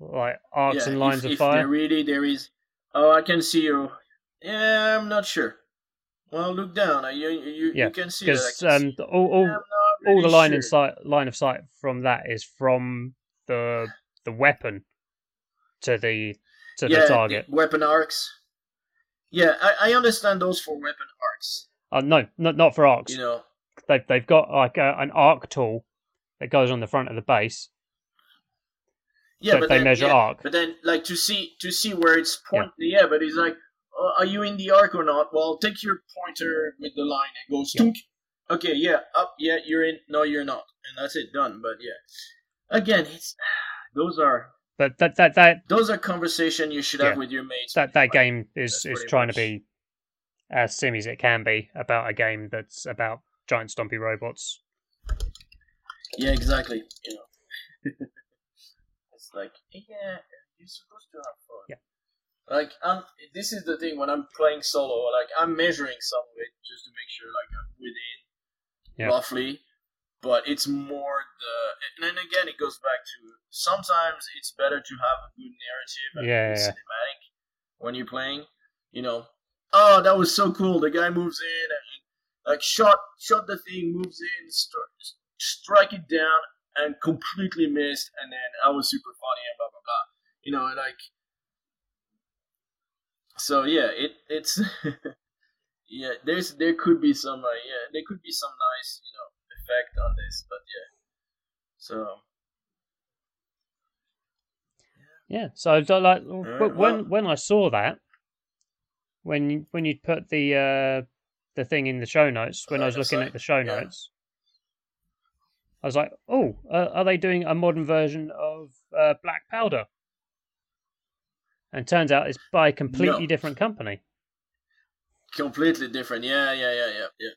like arcs Yeah, and lines if, of if fire. there really there is oh i can see you yeah i'm not sure well look down you you, Yeah, you can see Because see. um, all all, Yeah, I'm all the really line in sight line of sight from that is from the the weapon to the to yeah, the target. weapon arcs yeah I, I understand those for weapon arcs Uh, no, not not for arcs. you know They've they've got like a, an arc tool that goes on the front of the base. yeah So but they then, measure yeah, arc. but then like to see to see where it's point yeah, but he's like oh, are you in the arc or not well take your pointer with the line and go Yeah. okay yeah up yeah you're in no you're not and that's it done but yeah again it's those are But that that that those are conversation you should have with your mates that that game is is trying much- to be as sim as it can be about a game that's about giant stompy robots. yeah exactly you know it's like yeah you're supposed to have fun Yeah. like i'm this is the thing when i'm playing solo like i'm measuring some of it just to make sure like i'm within Yeah. roughly but it's more the and then again it goes back to sometimes it's better to have a good narrative and Yeah, yeah, cinematic when you're playing you know oh that was so cool the guy moves in and like shot shot the thing moves in stri- strike it down and completely missed and then i was super funny and blah blah blah you know and like so yeah it it's yeah there's there could be some uh, yeah there could be some nice you know effect on this but yeah so Yeah. So like when well- when I saw that when when you put the uh, the thing in the show notes when I was looking site, at the show yeah. notes. I was like, "Oh, uh, are they doing a modern version of uh, Black Powder?" And turns out it's by a completely No. different company. completely different yeah yeah yeah yeah yeah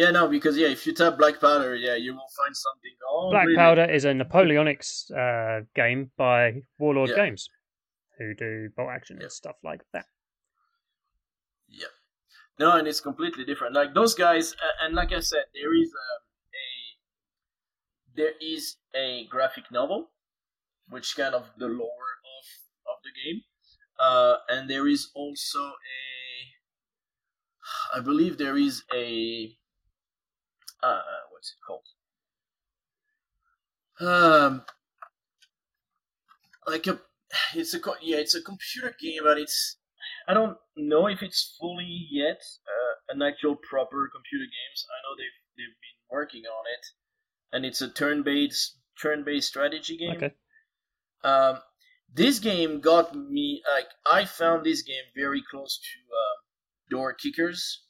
yeah no because yeah if you tap black powder yeah you will find something oh Black really? Powder is a Napoleonics uh, game by Warlord Yeah. Games, who do bolt action Yeah. and stuff like that. Yeah. No, and it's completely different. Like those guys, uh, and like I said, there is a, a there is a graphic novel, which kind of the lore of of the game, uh, and there is also a, I believe there is a, uh, what's it called? Um, like a, it's a yeah, it's a computer game, but it's I don't know if it's fully yet uh, an actual proper computer games. I know they've they've been working on it, and it's a turn-based turn-based strategy game. Okay. Um, this game got me like I found this game very close to uh, Door Kickers,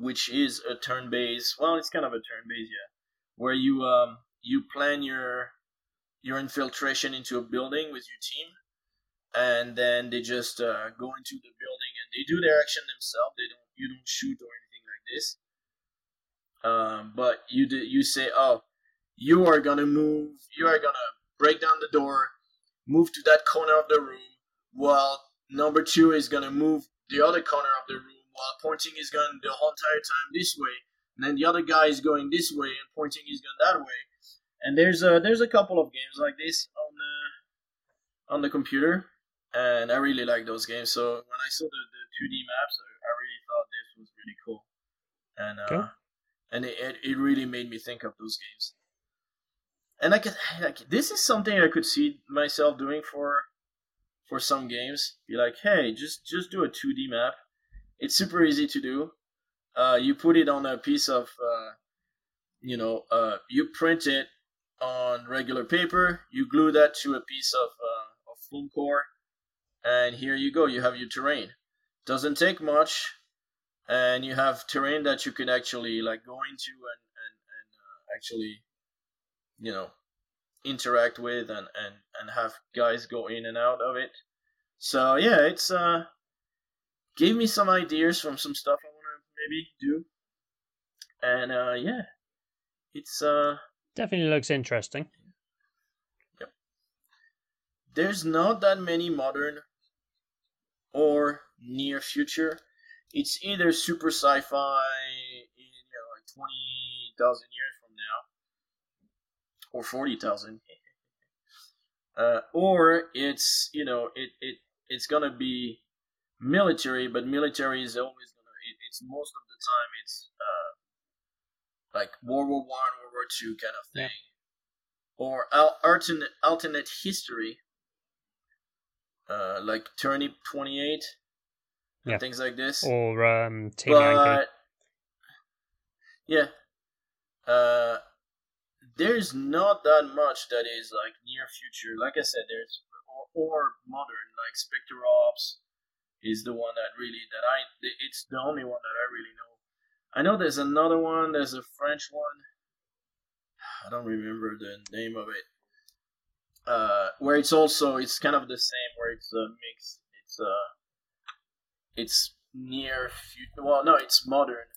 which is a turn-based. Well, it's kind of a turn-based, yeah, where you um you plan your your infiltration into a building with your team and then they just uh, go into the building and they do their action themselves. They don't you don't shoot or anything like this. Um, but you do, you say, oh, you are gonna move. You are gonna break down the door, move to that corner of the room, while number two is gonna move the other corner of the room, while pointing his gun the whole entire time this way, and then the other guy is going this way and pointing his gun that way. And there's a there's a couple of games like this on the on the computer and I really like those games. So when I saw the, the 2D maps, I, I really thought this was really cool, and uh, Cool. and it, it it really made me think of those games. And I could like this is something I could see myself doing for for some games. Be like, hey, just just do a 2D map. It's super easy to do. Uh, you put it on a piece of uh, you know, uh, you print it on regular paper, you glue that to a piece of, uh, of foam core, and here you go. You have your terrain. Doesn't take much, and you have terrain that you can actually like go into and and, and uh, actually, you know, interact with and, and and have guys go in and out of it. So yeah, it's uh gave me some ideas from some stuff I want to maybe do. And uh yeah, it's uh Definitely looks interesting. Yep. There's not that many modern or near future. It's either super sci-fi in you know like twenty thousand years from now, or forty thousand, uh, or it's you know it it it's gonna be military, but military is always gonna. It, it's most of the time it's uh, like World War One, World War Two kind of thing, yeah. or al- alternate alternate history, uh, like Turnip Twenty Eight, yeah. things like this, or um, Team but, Yeah. Uh, there's not that much that is like near future. Like I said, there's or, or modern like Spectre Ops is the one that really that I it's the only one that I really know. I know there's another one. There's a French one. I don't remember the name of it. Uh, where it's also it's kind of the same. Where it's a mix. It's uh, it's near future. Well, no, it's modern,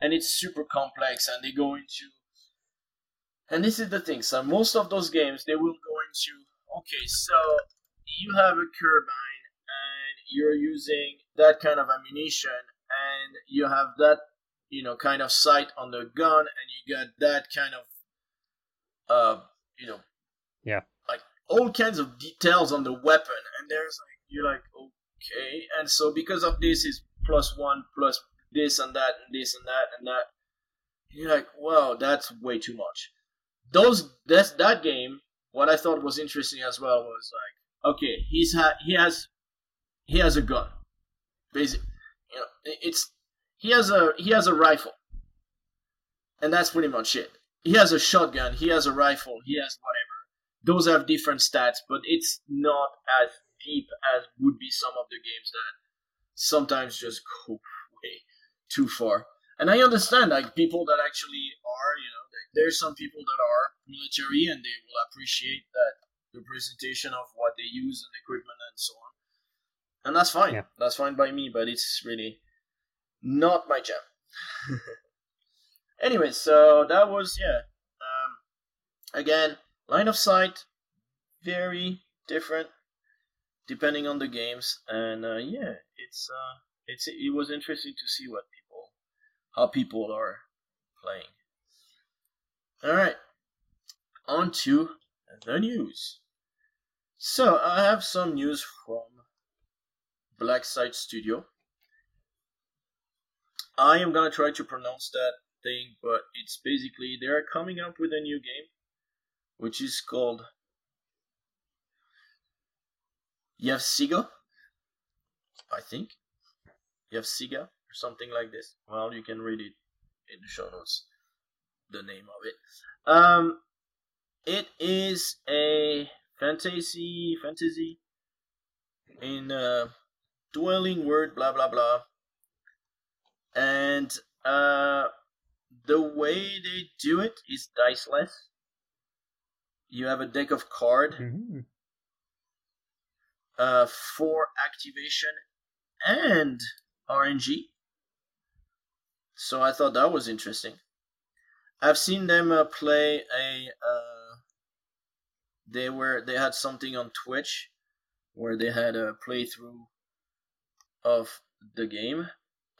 and it's super complex, and they go into and this is the thing. So most of those games they will go into okay, so you have a carbine and you're using that kind of ammunition and you have that you know kind of sight on the gun and you got that kind of uh you know yeah. like all kinds of details on the weapon and there's like you're like okay. And so because of this is plus one plus this and that and this and that and that you're like wow that's way too much. Those that that game, what I thought was interesting as well was like, okay, he's ha- he has he has a gun, basically, you know, it's he has a he has a rifle, and that's pretty much it. He has a shotgun, he has a rifle, he has whatever. Those have different stats, but it's not as deep as would be some of the games that sometimes just go way too far. And I understand like people that actually are, you know there's some people that are military and they will appreciate that the presentation of what they use and equipment and so on. And that's fine. Yeah. That's fine by me, but it's really not my jam. anyway, so that was yeah. Um, again, line of sight, very different depending on the games, and uh, yeah, it's uh, it's it was interesting to see what people, how people are playing. All right, on to the news. So I have some news from Blacksite Studio. I am gonna try to pronounce that thing, but it's basically they're coming up with a new game, which is called Yevsiga, I think. Yevsiga or something like this. Well, you can read it in the show notes the name of it. Um, it is a fantasy fantasy in uh, dwelling word blah blah blah, and uh, the way they do it is diceless. You have a deck of card. Mm-hmm. Uh, for activation and RNG. So I thought that was interesting. I've seen them uh, play a. Uh, they were they had something on Twitch where they had a playthrough of the game,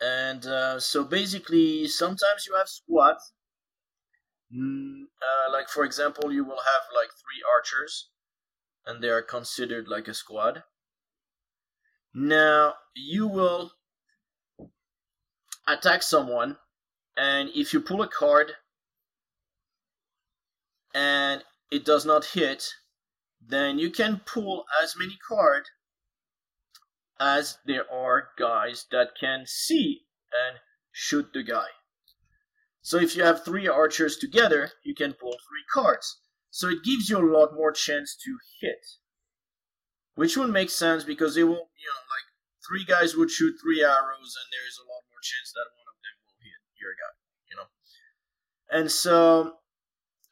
and uh, so basically sometimes you have squads. Mm, uh, like for example, you will have like three archers, and they are considered like a squad. Now you will attack someone, and if you pull a card and it does not hit, then you can pull as many cards as there are guys that can see and shoot the guy. So if you have three archers together, you can pull three cards. So it gives you a lot more chance to hit. Which would make sense because they will, you know, like three guys would shoot three arrows and there's a lot more chance that one of them will hit your guy, you know. And so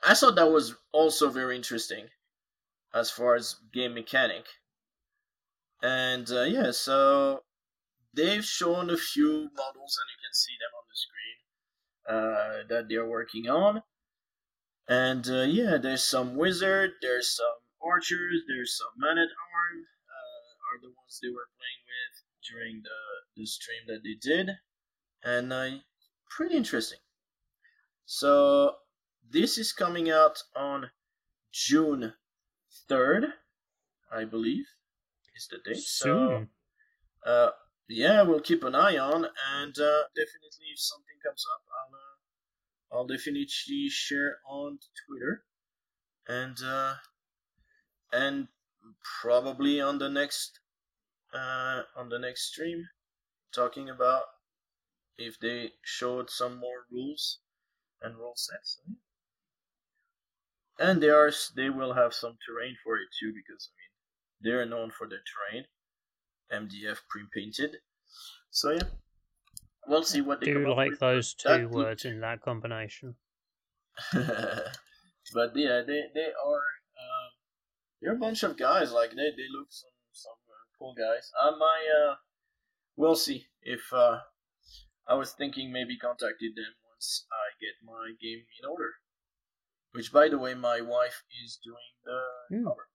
I thought that was also very interesting as far as game mechanic. And uh, yeah, so they've shown a few models, and you can see them on the screen uh, that they're working on. And uh, yeah, there's some wizard, there's some archers, there's some man at arm, uh, are the ones they were playing with during the the stream that they did, and uh, pretty interesting. So this is coming out on June third, I believe, is the date. Soon. So, uh, yeah, we'll keep an eye on, and uh, definitely if something comes up, I'll uh, I'll definitely share on Twitter, and uh, and probably on the next uh, on the next stream, talking about if they showed some more rules and rule sets. And they are they will have some terrain for it too, because I mean they're known for their terrain. MDF pre-painted. So yeah, we'll see what they do come up like those two looked- words in that combination. but yeah, they they are um, they're a bunch of guys. Like they they look some some uh, cool guys. Uh, my uh, we'll see if uh, I was thinking maybe contacted them once I get my game in order. Which, by the way, my wife is doing the Hmm. cover.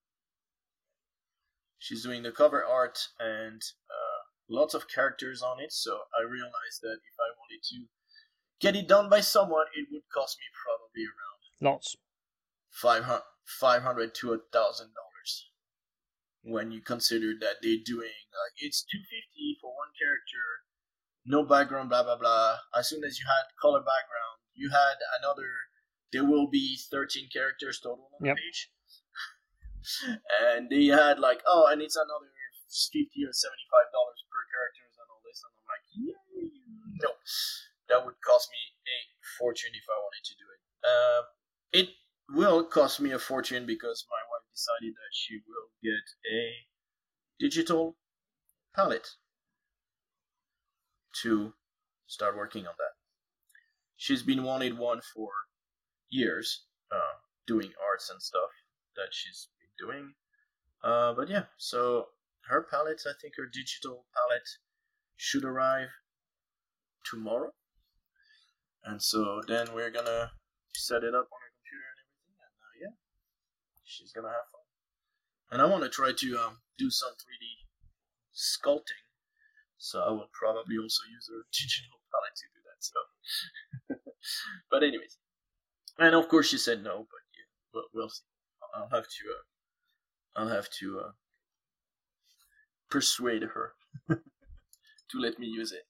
She's doing the cover art and uh, lots of characters on it. So I realized that if I wanted to get it done by someone, it would cost me probably around Lots. 500 500 to a thousand dollars when you consider that they're doing like it's 250 for one character no background blah blah blah as soon as you had color background you had another there will be 13 characters total on Yep. the page and they had like oh and it's another 50 or 75 dollars per characters and all this and i'm like Yay. no that would cost me a fortune if i wanted to do it uh, it will cost me a fortune because my wife decided that she will get a digital palette to start working on that. She's been wanting one for years, uh, doing arts and stuff that she's doing. Uh, but yeah, so her palette, I think her digital palette should arrive tomorrow. And so then we're gonna set it up on her computer and everything, and uh, yeah, she's gonna have fun. And I want to try to um, do some 3D sculpting, so I will probably also use her digital palette to do that. So, but anyways, and of course she said no, but yeah, we'll, we'll see. I'll have to, uh, I'll have to uh, persuade her to let me use it.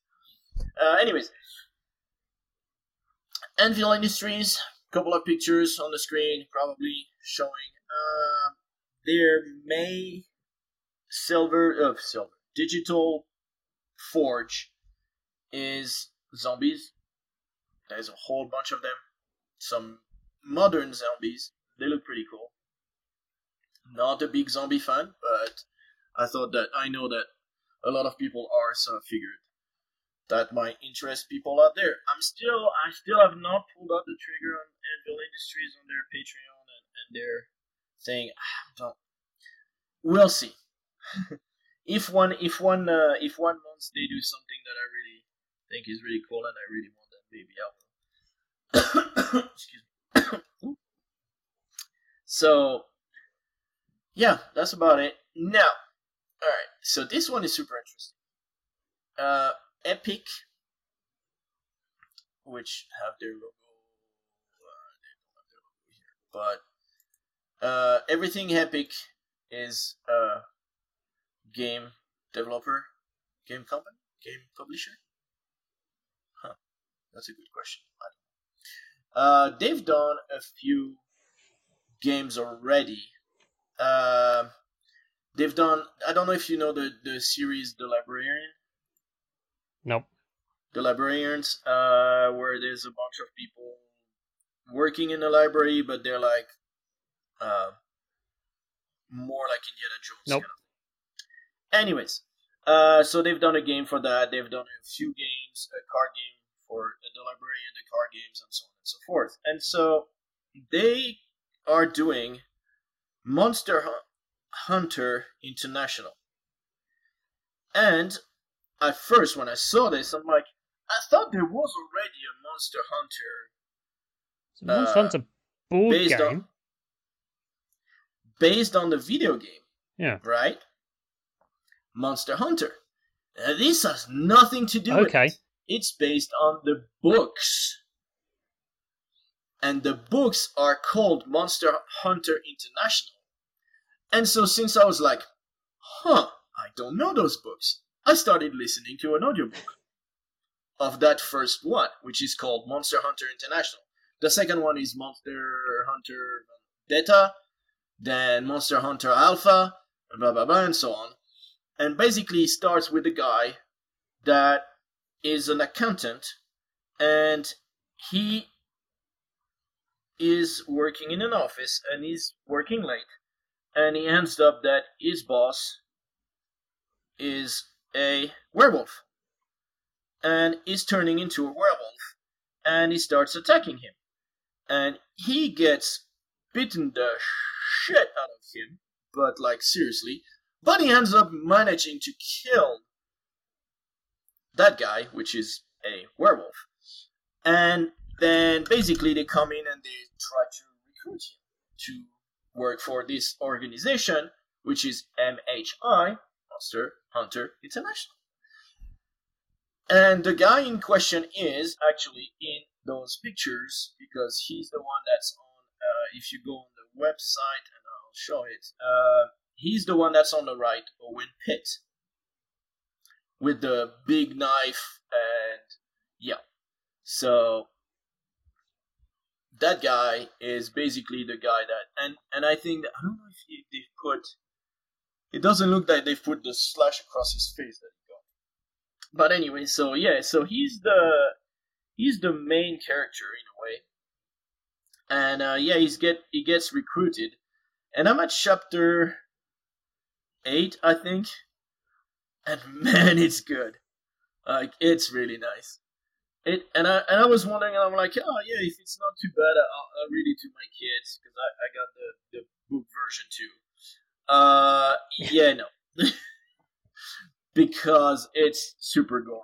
Uh, anyways, Anvil Industries, couple of pictures on the screen, probably showing uh, their May silver, uh, silver, digital forge is zombies. There's a whole bunch of them. Some modern zombies. They look pretty cool. Not a big zombie fan, but I thought that I know that a lot of people are, so I figured that might interest people out there. I'm still, I still have not pulled out the trigger on Anvil Industries on their Patreon and, and their thing. I don't. We'll see. if one, if one, uh, if one month they do something that I really think is really cool and I really want that baby, I will. Excuse me. so, yeah, that's about it. Now, all right. So this one is super interesting. Uh, Epic, which have their logo, uh, have their logo here, but uh, everything Epic is a game developer, game company, game publisher. Huh, that's a good question. Uh, they've done a few games already. Uh, they've done. I don't know if you know the the series The Librarian. Nope. the librarians, uh, where there's a bunch of people working in the library, but they're like uh, more like Indiana Jones. Nope. Kind of. Anyways, uh, so they've done a game for that. They've done a few games, a card game for the librarian, the card games, and so on and so forth. And so they are doing Monster Hunter International. And at first, when I saw this, I'm like, I thought there was already a Monster Hunter So Monster Uh, Hunter board based game. on based on the video game, Yeah. right? Monster Hunter. Uh, this has nothing to do with it. It's based on the books. And the books are called Monster Hunter International. And so since I was like, huh, I don't know those books, I started listening to an audiobook of that first one, which is called Monster Hunter International. The second one is Monster Hunter Beta, then Monster Hunter Alpha, blah blah blah, and so on. And basically, it starts with a guy that is an accountant, and he is working in an office, and he's working late, and he ends up that his boss is a werewolf, and is turning into a werewolf, and he starts attacking him, and he gets bitten the shit out of him, but like seriously. But he ends up managing to kill that guy, which is a werewolf. And then basically they come in and they try to recruit him to work for this organization, which is MHI, Monster Hunter International. And the guy in question is actually in those pictures because he's the one that's on. Uh, if you go on the website, and I'll show it. Uh, he's the one that's on the right, Owen Pitt, with the big knife, and yeah. So that guy is basically the guy that, and and I think that I don't know if he, they put. It doesn't look like they've put the slash across his face that he got. But anyway, so yeah, so he's the he's the main character in a way, and uh, yeah, he's get he gets recruited, and I'm at chapter eight, I think, and man, it's good. Like it's really nice. It and I and I was wondering, and I'm like, oh yeah, if it's not too bad, I'll, I'll read it to my kids because I, I got the the book version too. Uh, yeah, no, because it's super gory.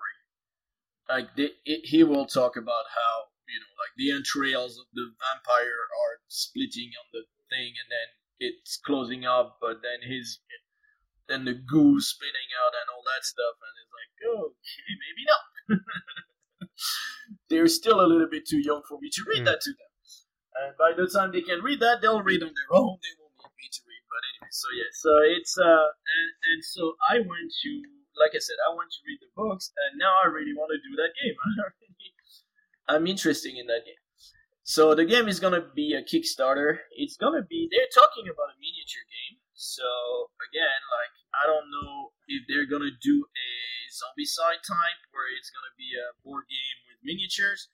Like the, it, he will talk about how you know, like the entrails of the vampire are splitting on the thing, and then it's closing up, but then his then the goo spitting out and all that stuff, and it's like, okay, maybe not. They're still a little bit too young for me to read Mm. that to them. And by the time they can read that, they'll read on their own. They won't need me to read. But anyway, so yeah, so it's uh, and and so I went to, like I said, I went to read the books, and now I really want to do that game. I'm interested in that game. So the game is gonna be a Kickstarter. It's gonna be. They're talking about a miniature game. So again, like I don't know if they're gonna do a Zombicide type where it's gonna be a board game with miniatures.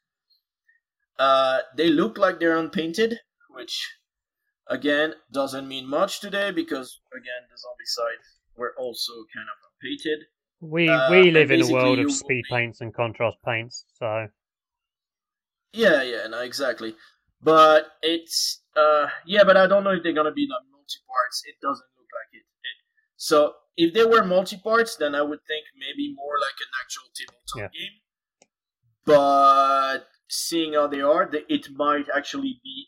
Uh, they look like they're unpainted, which again doesn't mean much today because again the Zombicide were also kind of unpainted. We Uh, we live in a world of speed paints and contrast paints, so Yeah, yeah, no, exactly. But it's uh yeah, but I don't know if they're gonna be the multi parts. It doesn't look like it. So if they were multi parts, then I would think maybe more like an actual tabletop game. But seeing how they are, it might actually be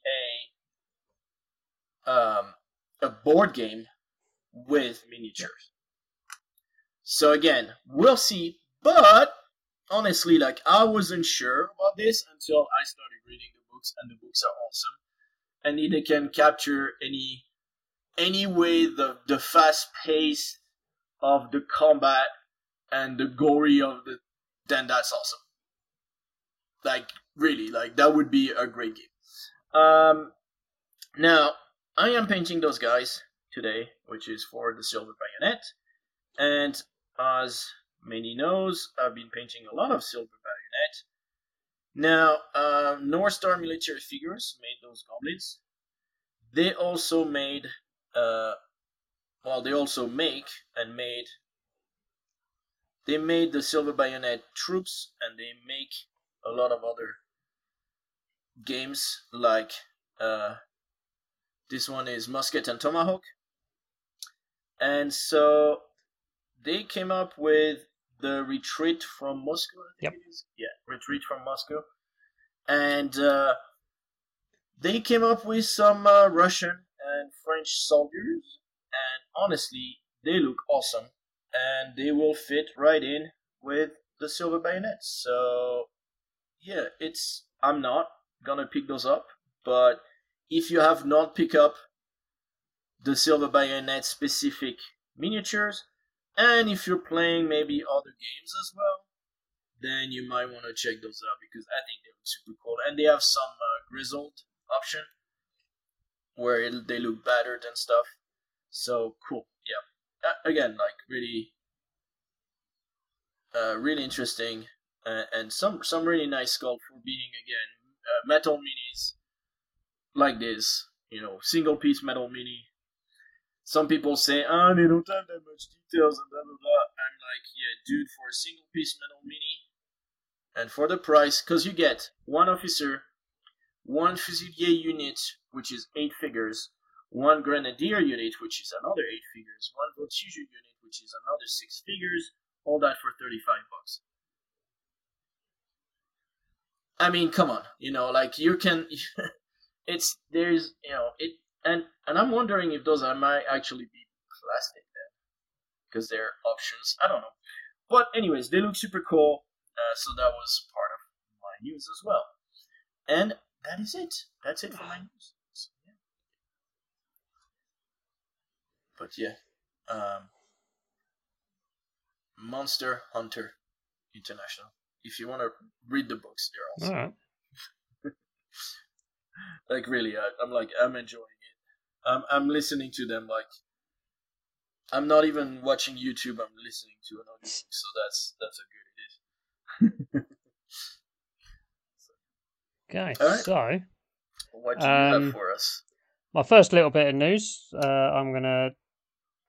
a um a board game with miniatures. So again, we'll see. But honestly, like I wasn't sure about this until I started reading the books, and the books are awesome. And they can capture any any way the the fast pace of the combat and the gory of the then that's awesome. Like really, like that would be a great game. Um now I am painting those guys today, which is for the silver bayonet. And as many knows, I've been painting a lot of silver Bayonet. Now, uh, North Star Military Figures made those goblins. They also made, uh, well, they also make and made. They made the Silver Bayonet troops, and they make a lot of other games like uh, this one is Musket and Tomahawk. And so they came up with the retreat from Moscow. I think Yep. it is. Yeah, retreat from Moscow, and uh, they came up with some uh, Russian and French soldiers, and honestly, they look awesome, and they will fit right in with the silver bayonets. So, yeah, it's I'm not gonna pick those up, but if you have not picked up the silver bayonet specific miniatures, and if you're playing maybe other games as well, then you might want to check those out because I think they look super cool. And they have some uh, grizzled option where it, they look battered and stuff. So cool, yeah. Uh, again, like really, uh, really interesting, uh, and some some really nice sculpt for being again uh, metal minis like this. You know, single piece metal mini some people say, ah, they don't have that much details and blah blah blah. I'm like, yeah, dude, for a single piece metal mini, and for the price, because you get one officer, one fusilier unit, which is eight figures, one grenadier unit, which is another eight figures, one voltigeur unit, which is another six figures, all that for thirty-five bucks. I mean, come on, you know, like you can, it's there's, you know, it and and I'm wondering if those are might actually be plastic then, because they're options. I don't know. But anyways, they look super cool. Uh, so that was part of my news as well. And that is it. That's it for my news. So, yeah. But yeah, um, Monster Hunter International. If you want to read the books, they're also All right. like really I, i'm like i'm enjoying it i'm i'm listening to them like i'm not even watching youtube i'm listening to an audiobook so that's that's how good it is Okay, right. so what do you Um, have for us my first little bit of news, uh, I'm going to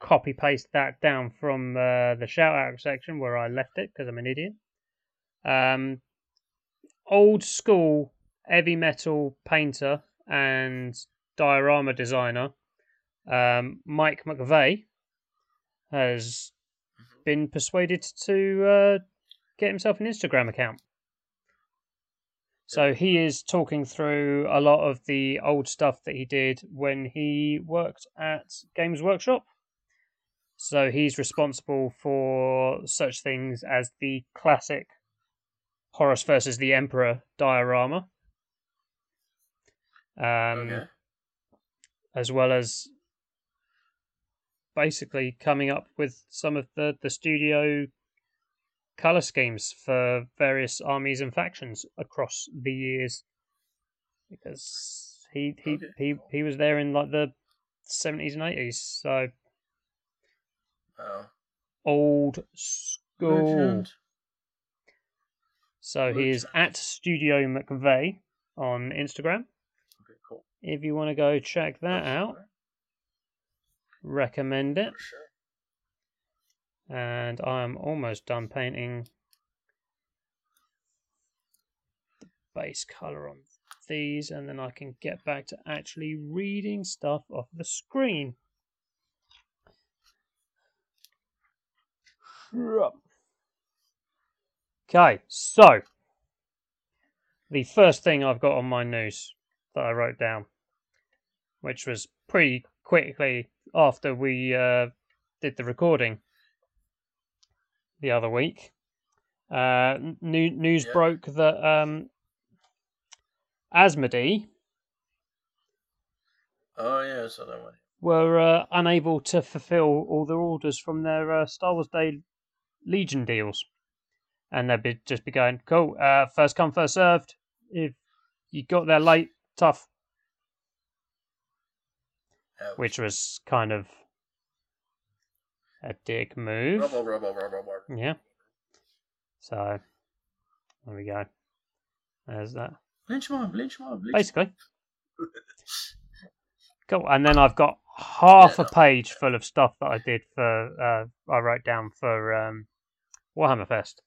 copy paste that down from uh, the shout out section where I left it because I'm an idiot. Um, old school heavy metal painter and diorama designer um, Mike McVey has Mhm. been persuaded to uh, get himself an Instagram account. So he is talking through a lot of the old stuff that he did when he worked at Games Workshop. So he's responsible for such things as the classic Horus versus the Emperor diorama. Um, okay as well as basically coming up with some of the, the studio color schemes for various armies and factions across the years. Because he he, Okay, he, he was there in like the 70s and 80s so oh old school. Legend. so he is at studio mcvey on instagram. Okay cool. If you want to go check that For out recommend it. Sure and I'm almost done painting the base color on these, and then I can get back to actually reading stuff off the screen. Okay, so the first thing I've got on my news that I wrote down, which was pretty quickly after we uh, did the recording the other week. Uh, new, news Yeah. broke that um, Asmodee oh yeah saw that one were uh, unable to fulfill all their orders from their uh, Star Wars Day Legion deals, and they'd be, just be going, "Cool, uh, first come, first served. If you got there late, tough." Ouch. Which was kind of a dick move. Rubble, rubble, rubble, rubble. Yeah. So There we go. There's that. Bleach mob, bleach mob, bleach Basically. Cool. And then I've got half Yeah. a page full of stuff that I did for uh, I wrote down for um, Warhammer Fest.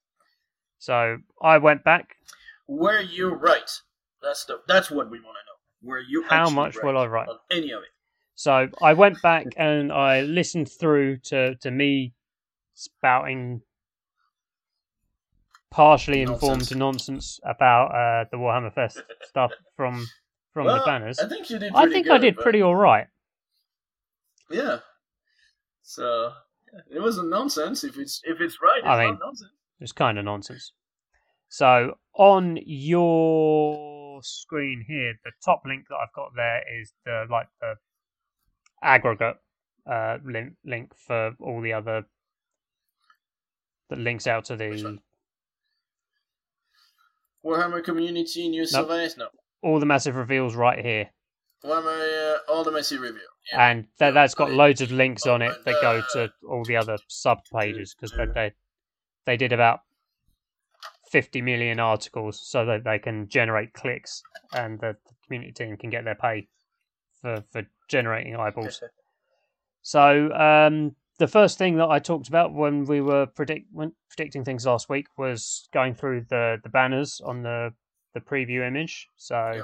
So I went back. Were you right? That's the that's what we want to know. Were you How much right will I write? on any of it? So I went back and I listened through to, to me spouting partially informed Nonsense. nonsense about uh, the Warhammer Fest stuff from from well, the banners. I think you did. I think good, I did but- pretty all right. Yeah. So yeah, it wasn't nonsense. If it's if it's right, it's I mean- not nonsense. It's kind of nonsense. So on your screen here, the top link that I've got there is the like the aggregate uh, link link for all the other that links out to the? Warhammer Community News Nope. Surveys? No. all the massive reveals right here, Warhammer uh, All the massive Review. Yeah. and that that's got loads of links on it that go uh, to all the other sub pages because they, they they did about fifty million articles so that they can generate clicks and the community team can get their pay for for generating eyeballs. So um, the first thing that I talked about when we were predict when predicting things last week was going through the the banners on the the preview image. So Yeah.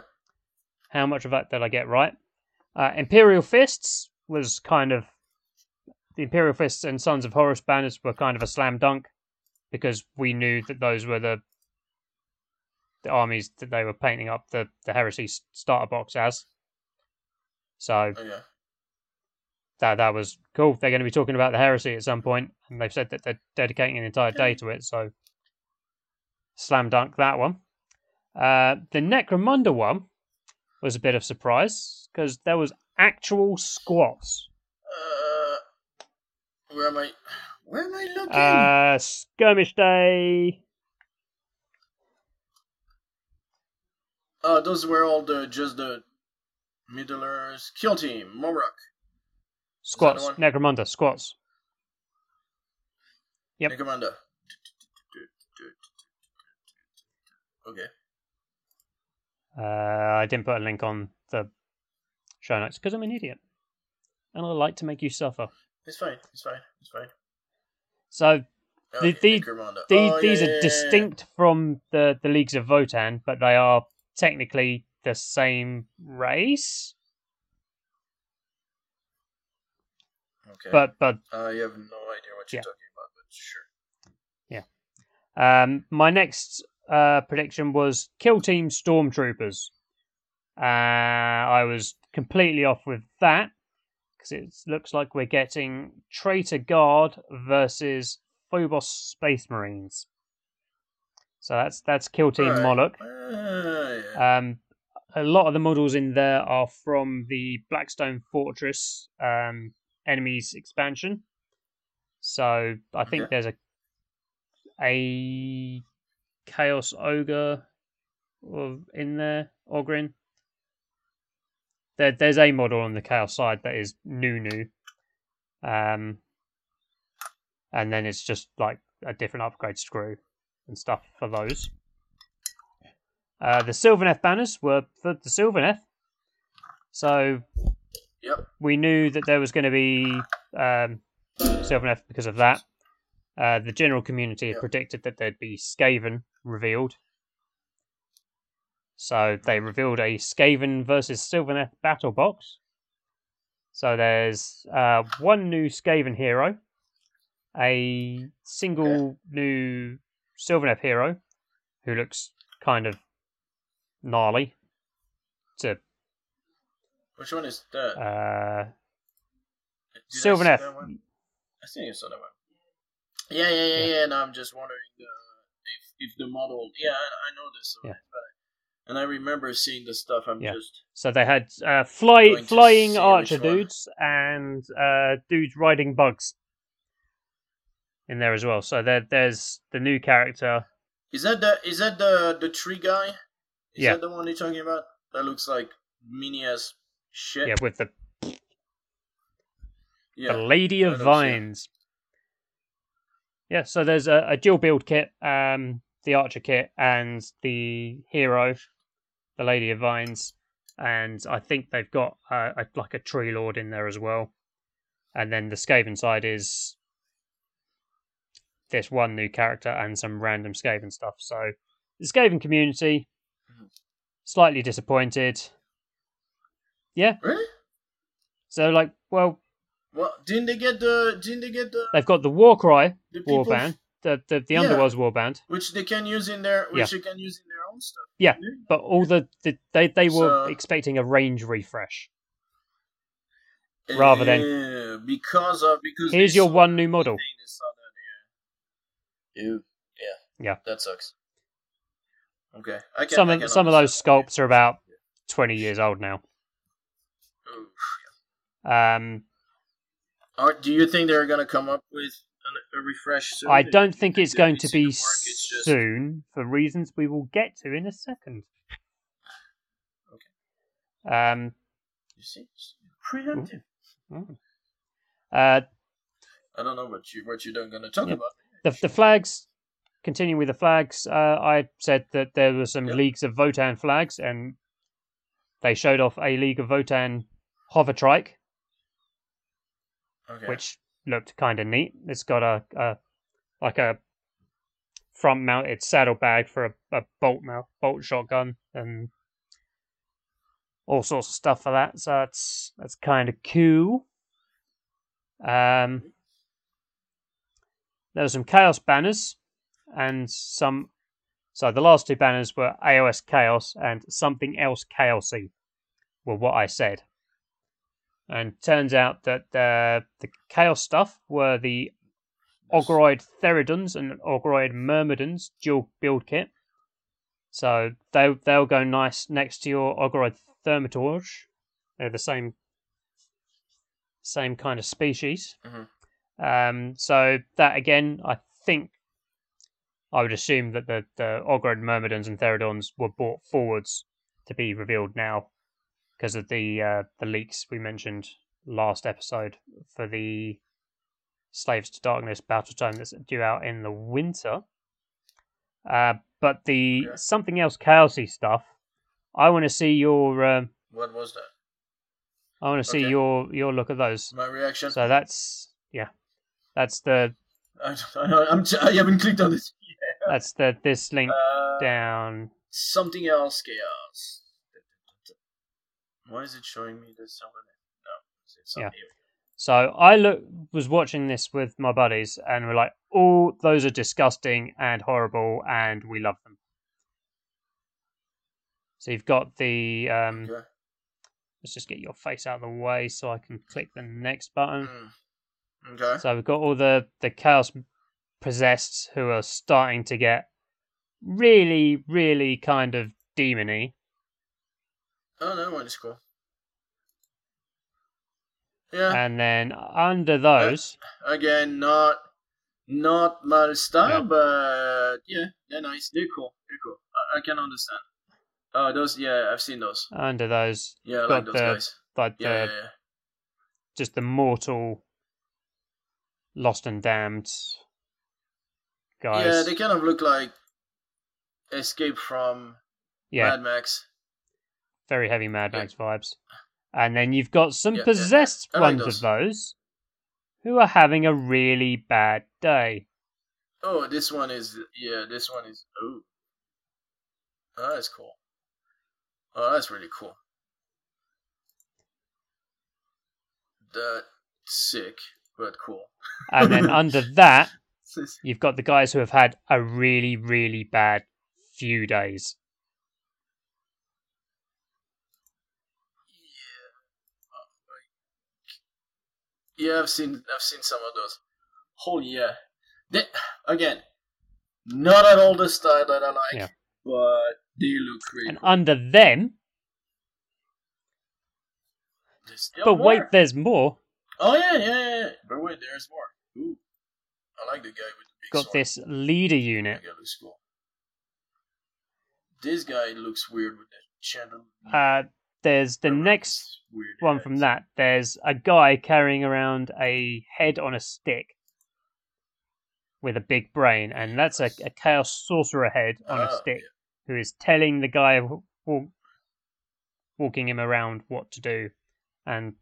how much of that did I get right? Uh, Imperial Fists was kind of the Imperial Fists and Sons of Horus banners were kind of a slam dunk because we knew that those were the the armies that they were painting up the the Heresy starter box as. So Oh, that that was cool. They're going to be talking about the heresy at some point, and they've said that they're dedicating an entire day to it. So, slam dunk that one. Uh, the Necromunda one was a bit of surprise because there was actual squats. Uh, where am I? Where am I looking? Uh, skirmish day. uh, those were all the just the middlers. Kill team, Momrock, Squats. Necromunda squats. Yep. Necromunda. Okay. Uh, I didn't put a link on the show notes because I'm an idiot, and I like to make you suffer. It's fine. It's fine. It's fine. So Okay, the- Necromunda. These Oh, these yeah, are yeah, yeah, distinct from the the leagues of Votan, but they are technically the same race. Okay. But but I have no idea what you're Yeah. talking about, but sure. Yeah. Um, my next uh, prediction was kill team stormtroopers. Uh, I was completely off with that because it looks like we're getting traitor guard versus Phobos Space Marines. So that's that's kill team Alright. Moroch. Uh, yeah. Um, a lot of the models in there are from the Blackstone Fortress um, enemies expansion. So I think Okay. there's a a Chaos Ogre of- in there, Ogryn. There, there's a model on the Chaos side that is new, new. Um, and then it's just like a different upgrade screw and stuff for those. Uh, the Sylvaneth banners were for the Sylvaneth. So Yep. we knew that there was going to be um, Sylvaneth because of that. Uh, the general community had Yep. predicted that there'd be Skaven revealed. So they revealed a Skaven versus Sylvaneth battle box. So there's uh, one new Skaven hero, a single new Sylvaneth hero who looks kind of gnarly. To Which one is that? uh, Did I see Sylvaneth. I think I saw that one. Yeah, yeah, yeah, yeah. And I'm just wondering uh, if if the model. Yeah, I, I know this. Yeah. But, and I remember seeing the stuff. I'm Yeah. just. So they had uh, fly flying archer dudes and uh, dudes riding bugs in there as well. So there, there's the new character. Is that the is that the the tree guy? Is Yeah. that the one you're talking about? That looks like mini as shit. Yeah, with the, Yeah. the Lady of that looks- yeah. Vines. Yeah, so there's a, a dual build kit. Um, the archer kit and the hero, the Lady of Vines, and I think they've got uh, a, like a tree lord in there as well. And then the Skaven side is this one new character and some random Skaven stuff. So the Skaven community. Slightly disappointed. Yeah, Really? so like, well, Well, didn't they get the? Didn't they get the? they've got the Warcry the warband, the the, the Yeah. Underworld's warband, which they can use in their, which Yeah. they can use in their own stuff. Yeah. but all the, the they they were So- expecting a range refresh. Rather than- Uh, because of because Here's your one new model. that, yeah. Ew. Yeah. Yeah. That sucks. Okay. I can, Some of some of those sculpts are about twenty years old now. Ooh. Um, Are, do you think they're gonna come up with an, a refresh soon? I don't think it's going to be just- soon for reasons we will get to in a second. Okay. Um, You see, preemptive. uh, I don't know what you what you're gonna talk Yeah. about. the the flags. Continuing with the flags, uh, I said that there were some Yep. leagues of Votan flags, and they showed off a League of Votan hovertrike, Okay. which looked kind of neat. It's got a, a like a front mounted saddlebag for a, a bolt mount, bolt shotgun and all sorts of stuff for that. So that's that's kind of cool. Um, there were some chaos banners and some. So the last two banners were AOS Chaos and something else Chaosy, were what I said. And turns out that uh, the Chaos stuff were the Ogroid Theridons and Ogroid Myrmidons dual build kit. So they they'll go nice next to your Ogroid Thaumaturge. They're the same same kind of species. Mhm. Um, so that again, I think I would assume that the the Ogroid Myrmidons and Theridons were brought forwards to be revealed now because of the uh, the leaks we mentioned last episode for the Slaves to Darkness battle tome that's due out in the winter. Uh, but the Okay. something else chaosy stuff, I want to see your um, What was that? I want to see Okay. your your look at those. My reaction. So that's yeah, that's the I, I, I'm I haven't clicked on this. That's the this link Uh, down. something else chaos. Why is it showing me this? No, Yeah. here. So I look was watching this with my buddies, and we're like, "Oh, those are disgusting and horrible, and we love them." So you've got the um, Okay. let's just get your face out of the way so I can click the next button. Mm. Okay. So we've got all the the chaos possessed who are starting to get really, really kind of demony. Oh, one is cool. Yeah. And then under those, uh, Again, not not my style, Yeah. but yeah, they're nice. They're cool. They're cool. I, I can understand. Oh, those. Yeah, I've seen those. under those, Yeah, I like those the- guys. like Yeah, yeah, the yeah. just the mortal, lost and damned guys. Yeah, they kind of look like Escape from Yeah, Mad Max. very heavy Mad Yeah. Max vibes. And then you've got some Yeah, yeah, yeah. possessed oh, like ones those. of those who are having a really bad day. Oh, this one is yeah. This one is oh, oh that's cool. Oh, that's really cool. That sick, but cool. And then under that, you've got the guys who have had a really, really bad few days. Yeah, I've seen I've seen some of those. Oh yeah, they, again, not at all the style that I like, Yeah. but they look really. And cool. under them, but wait, there's more. Oh yeah, yeah, yeah, yeah. But wait, there's more. Ooh, I like the guy with the big Got sword. this leader unit. guy looks cool. This guy looks weird with the chandelier. Uh, there's the next one head. from that. There's a guy carrying around a head on a stick. with a big brain, and that's a, a chaos sorcerer head on a Oh, stick who is telling the guy w- w- walking him around what to do and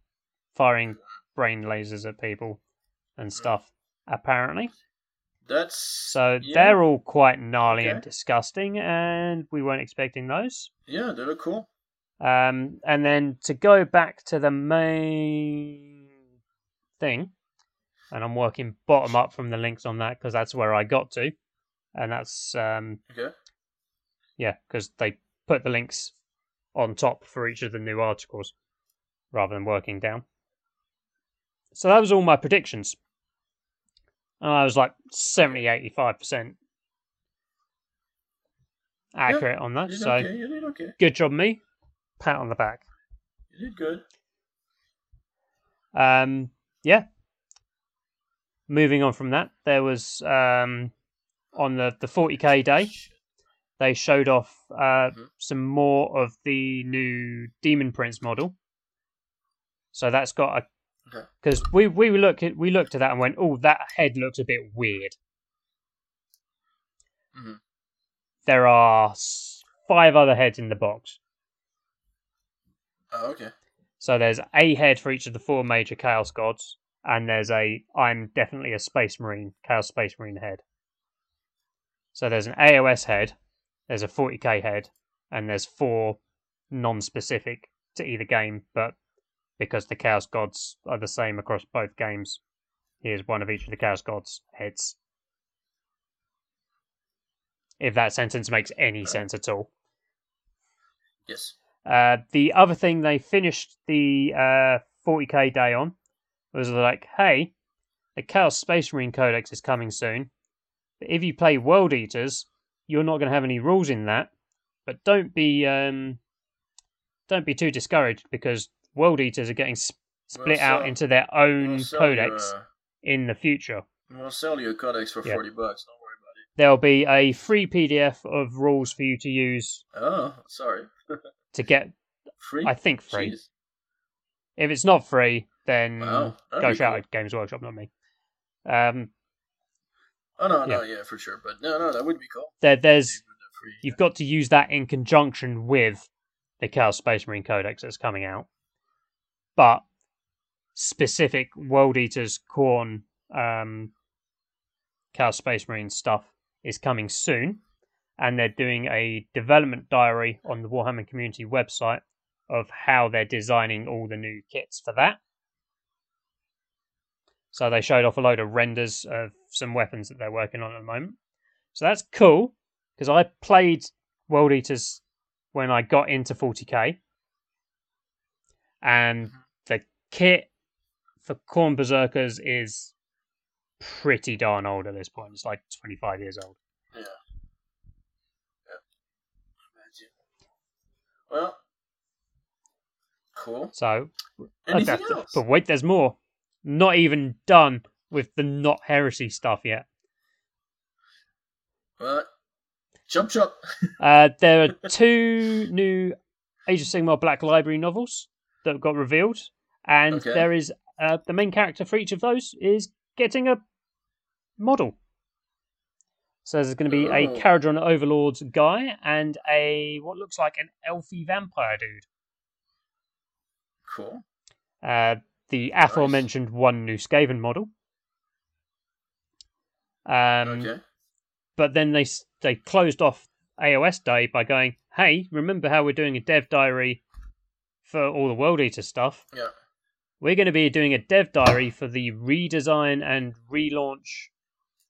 firing brain lasers at people and stuff. Apparently, That's so yeah, they're all quite gnarly and disgusting, and we weren't expecting those. yeah, they look cool. Um, and then to go back to the main thing, and I'm working bottom up from the links on that because that's where I got to, and that's um, Okay. yeah, because they put the links on top for each of the new articles rather than working down. So that was all my predictions. And I was like 70 85% accurate on that. So okay. Okay. good job, me. Pat on the back. You did good. Um, yeah. Moving on from that, there was um, on the, the 40k day, they showed off uh, Mhm. some more of the new Demon Prince model. So that's got a Okay. because we we looked at we looked at that and went, oh, that head looks a bit weird. Mhm. There are five other heads in the box. Oh, okay. So there's a head for each of the four major Chaos gods, and there's a I'm definitely a Space Marine, Chaos Space Marine head. So there's an AOS head, there's a 40k head, and there's four non-specific to either game, but because the Chaos gods are the same across both games, here's one of each of the Chaos gods heads. If that sentence makes any sense at all. Yes. Uh, the other thing they finished the uh, 40k day on was like, hey, the Chaos Space Marine Codex is coming soon. But if you play World Eaters, you're not going to have any rules in that. But don't be um, don't be too discouraged because World Eaters are getting sp- split Well, out into their own We'll codex You, uh, in the future. we'll sell you a codex for Yeah. forty bucks. Don't worry about it. There'll be a free PDF of rules for you to use. Oh, sorry. to get, Free. I think, free. Jeez. If it's not free, then Wow, go shout cool. at Games Workshop, not me. Um, Oh no, no, yeah, for sure. But no, no, that would be cool. there, there's Maybe with the free- you've got to use that in conjunction with the Chaos Space Marine Codex that's coming out. But specific World Eaters Khorne um, Chaos Space Marine stuff is coming soon, and they're doing a development diary on the Warhammer community website of how they're designing all the new kits for that. So they showed off a load of renders of some weapons that they're working on at the moment. So that's cool because I played World Eaters when I got into 40k, and the kit for Khorne Berserkers is pretty darn old at this point. It's like 25 years old. Yeah. Imagine. Well, cool. So, Anything else? but wait, there's more. Not even done with the not heresy stuff yet. What? Jump, jump. Uh, there are two new Age of Sigmar Black Library novels that got revealed, and Okay. there is uh, the main character for each of those is getting a model. So there's going to be a Oh. Kharadron Overlord guy and a what looks like an elfy vampire dude. Cool. Uh, the aforementioned one new Skaven model. Um, okay. but then they they closed off AOS Day by going, "Hey, remember how we're doing a dev diary for all the World Eater stuff? Yeah. We're going to be doing a dev diary for the redesign and relaunch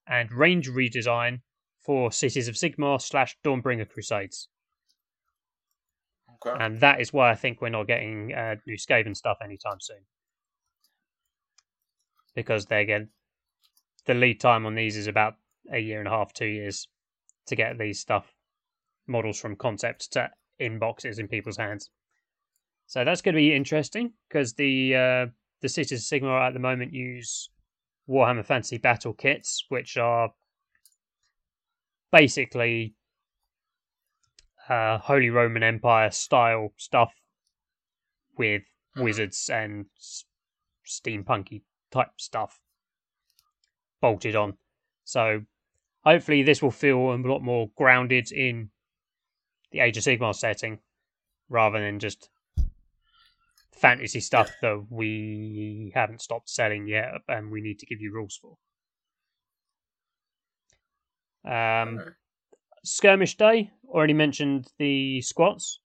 and range redesign for Cities of Sigmar slash Dawnbringer Crusades, Okay. and that is why I think we're not getting uh, new Skaven stuff anytime soon because they get the lead time on these is about a year and a half, two years to get these stuff models from concept to inboxes in people's hands. So that's going to be interesting because the uh, the Cities of Sigmar at the moment use Warhammer Fantasy Battle kits, which are basically uh, Holy Roman Empire style stuff with Mhm. wizards and steampunky type stuff bolted on. So hopefully this will feel a lot more grounded in the Age of Sigmar setting rather than just fantasy stuff that we haven't stopped selling yet and we need to give you rules for. Um, Skirmish Day already mentioned the squats.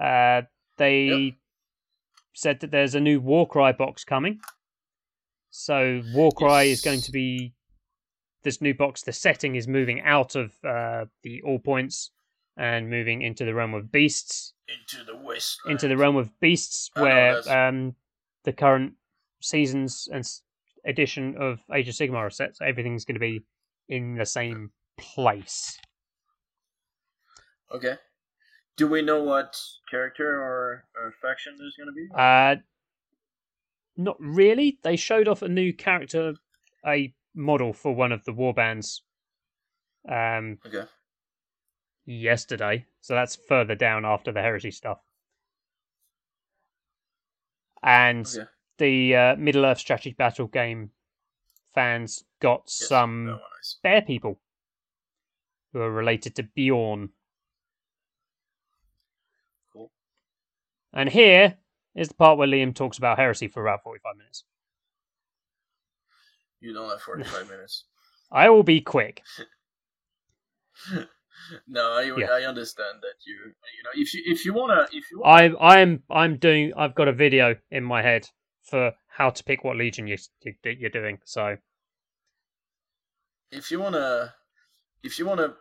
Uh, they Yep. said that there's a new Warcry box coming. So Warcry is going to be this new box. The setting is moving out of uh, the Eightpoints and moving into the realm of beasts. Into the west. Into the realm of beasts, know, where that's- um, the current seasons and edition of Age of Sigmar are set. So everything's going to be in the same place. Okay. Do we know what character or, or faction there's gonna be? Uh, not really. They showed off a new character, a model for one of the warbands, um, Okay. Yesterday. So that's further down after the heresy stuff. And Okay. the uh, Middle Earth strategy battle game fans got Yes, some that one is. bear people who are related to Beorn. Cool. And here is the part where Liam talks about heresy for about 45 minutes. You don't have 45 minutes. I will be quick. No, I, Yeah. I understand that you you know if you if you wanna if you wanna, I I am I'm doing I've got a video in my head for how to pick what legion you, you you're doing. So if you wanna if you wanna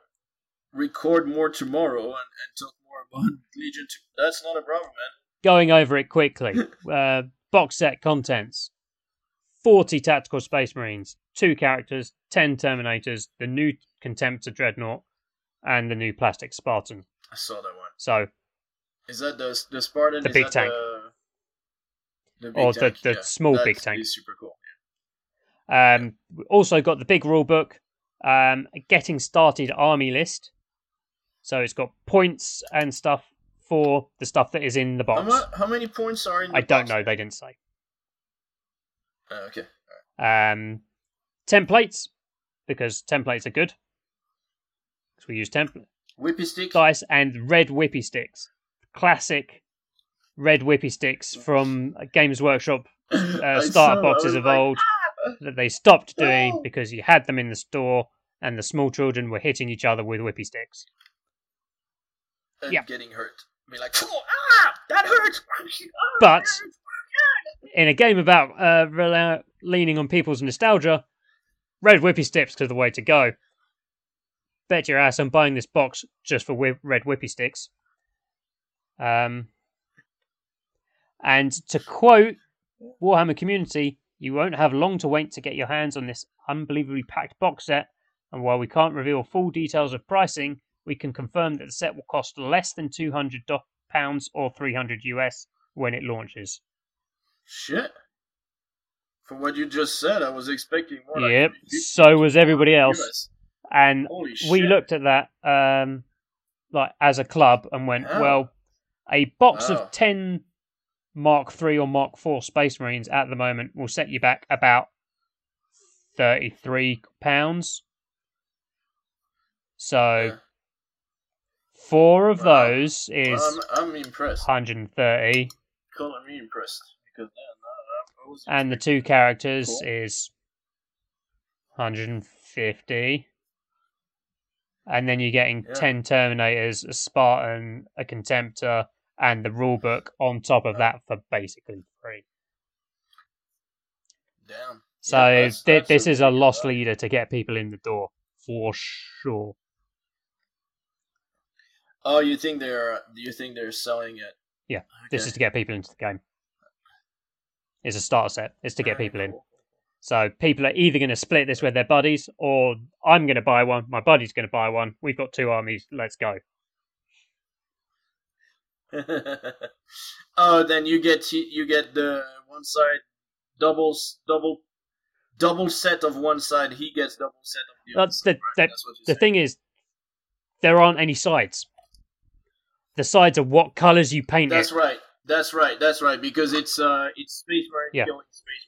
record more tomorrow and, and talk more about Legion Two, that's not a problem, man. going over it quickly. uh, box set contents: forty tactical space marines, two characters, ten terminators, the new Contemptor dreadnought, and the new plastic Spartan. I saw that one. So Is that the the Spartan? The big tank. The, the big Or the- tank, the yeah. small big tank. super cool. Um, we also got the big rule book, um, getting started army list. So it's got points and stuff for the stuff that is in the box. how many points are in? The I don't box? know. They didn't say. Uh, okay. Um, templates because templates are good. 'Cause we use template Whippy stick. dice and red whippy sticks, classic red whippy sticks from Games Workshop uh, starter boxes of like, old that they stopped doing because you had them in the store and the small children were hitting each other with whippy sticks. and yeah. getting hurt. I mean, like, ah, that hurts. Ah, But- hurts." In a game about uh, leaning on people's nostalgia, red whippy sticks are the way to go. Bet your ass I'm buying this box just for whi- red whippy sticks. Um, and to quote Warhammer community, you won't have long to wait to get your hands on this unbelievably packed box set. And while we can't reveal full details of pricing, we can confirm that the set will cost less than two hundred pounds or three hundred US when it launches. Shit. From what you just said, I was expecting more. Yep, 50 so was everybody else. US. And we looked at that um, like as a club and went, well, a box of ten Mark Three or Mark Four Space Marines at the moment will set you back about thirty-three pounds. So Yeah. four of Wow. those is I'm, I'm impressed. hundred and thirty, Calling me impressed because man, I, I and the two characters Cool. is hundred and then you're getting Yeah. ten Terminators, a Spartan, a Contemptor, and the rulebook on top of that for basically free. damn. So Yeah, that's- thi- that's this is a lost leader to get people in the door for sure. Oh, you think they're? You think they're selling it? Yeah, This is to get people into the game. It's a starter set. It's to get people in. So people are either going to split this with their buddies, or I'm going to buy one. My buddy's going to buy one. We've got two armies. Let's go. oh, then you get you get the one side doubles double double set of one side. He gets double set of the other That's side. the right? the, That's the thing is, there aren't any sides. The sides are what colors you paint That's it. right. That's right. That's right. Because it's uh it's Space Marine Yeah. killing Space.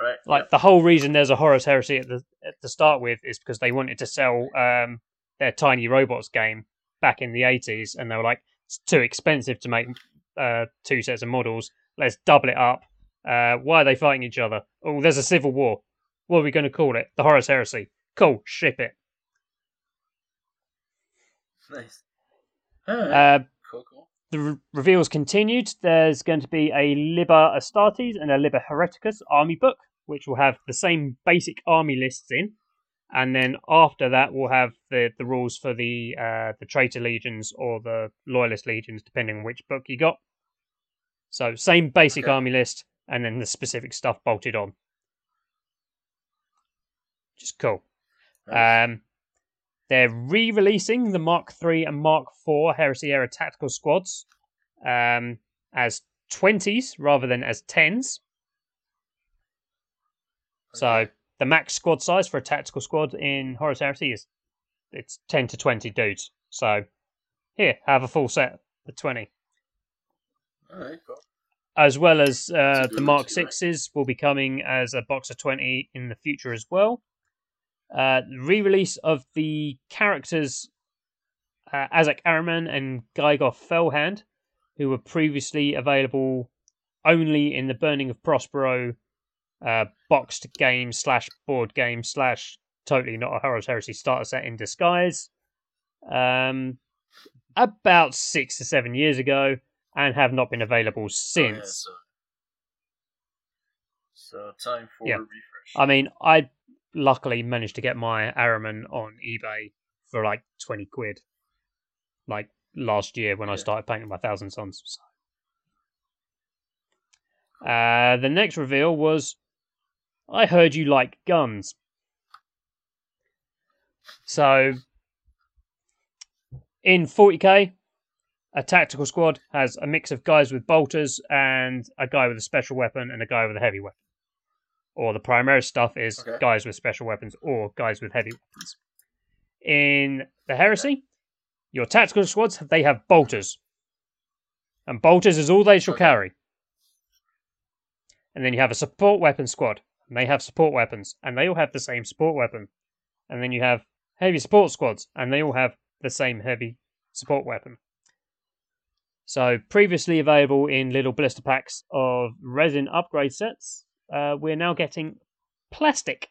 Right. Like the whole reason there's a Horus Heresy at the at to start with is because they wanted to sell um, their Tiny Robots game back in the 80s, and they were like, it's too expensive to make uh, two sets of models. Let's double it up. Uh, why are they fighting each other? Oh, there's a civil war. What are we going to call it? The Horus Heresy. Cool, ship it. Nice. Uh, cool, cool. the re- reveals continued. There's going to be a Liber Astartes and a Liber Hereticus army book, which will have the same basic army lists in. And then after that, we'll have the, the rules for the uh, the traitor legions or the loyalist legions, depending on which book you got. So same basic Okay. army list, and then the specific stuff bolted on. Just cool. Um, they're re-releasing the Mark III and Mark IV Heresy Era tactical squads um, as twenties rather than as tens. So the max squad size for a tactical squad in Horus Heresy is it's ten to twenty dudes. So here, have a full set for twenty, Alright, cool. as well as uh, the Mark ratio, right? Sixes will be coming as a box of twenty in the future as well. Uh, re-release of the characters uh, Ahzek Ahriman and Geigor Fell-Hand, who were previously available only in the Burning of Prospero uh, boxed game slash board game slash totally not a Horus Heresy starter set in disguise. Um, about six to seven years ago, and have not been available Oh, yeah, since. so, so time for Yeah. refresh. I mean, I luckily managed to get my Ahriman on eBay for like 20 quid, like last year when I started painting my Thousand Sons. So. Uh, the next reveal was I heard you like guns. So, in 40k, a tactical squad has a mix of guys with bolters and a guy with a special weapon and a guy with a heavy weapon or the primary stuff is Okay. guys with special weapons or guys with heavy weapons. In the heresy, your tactical squads they have bolters, and bolters is all they shall Okay. carry. And then you have a support weapon squad, and they have support weapons, and they all have the same support weapon. And then you have heavy support squads, and they all have the same heavy support weapon. So previously available in little blister packs of resin upgrade sets, uh, we're now getting plastic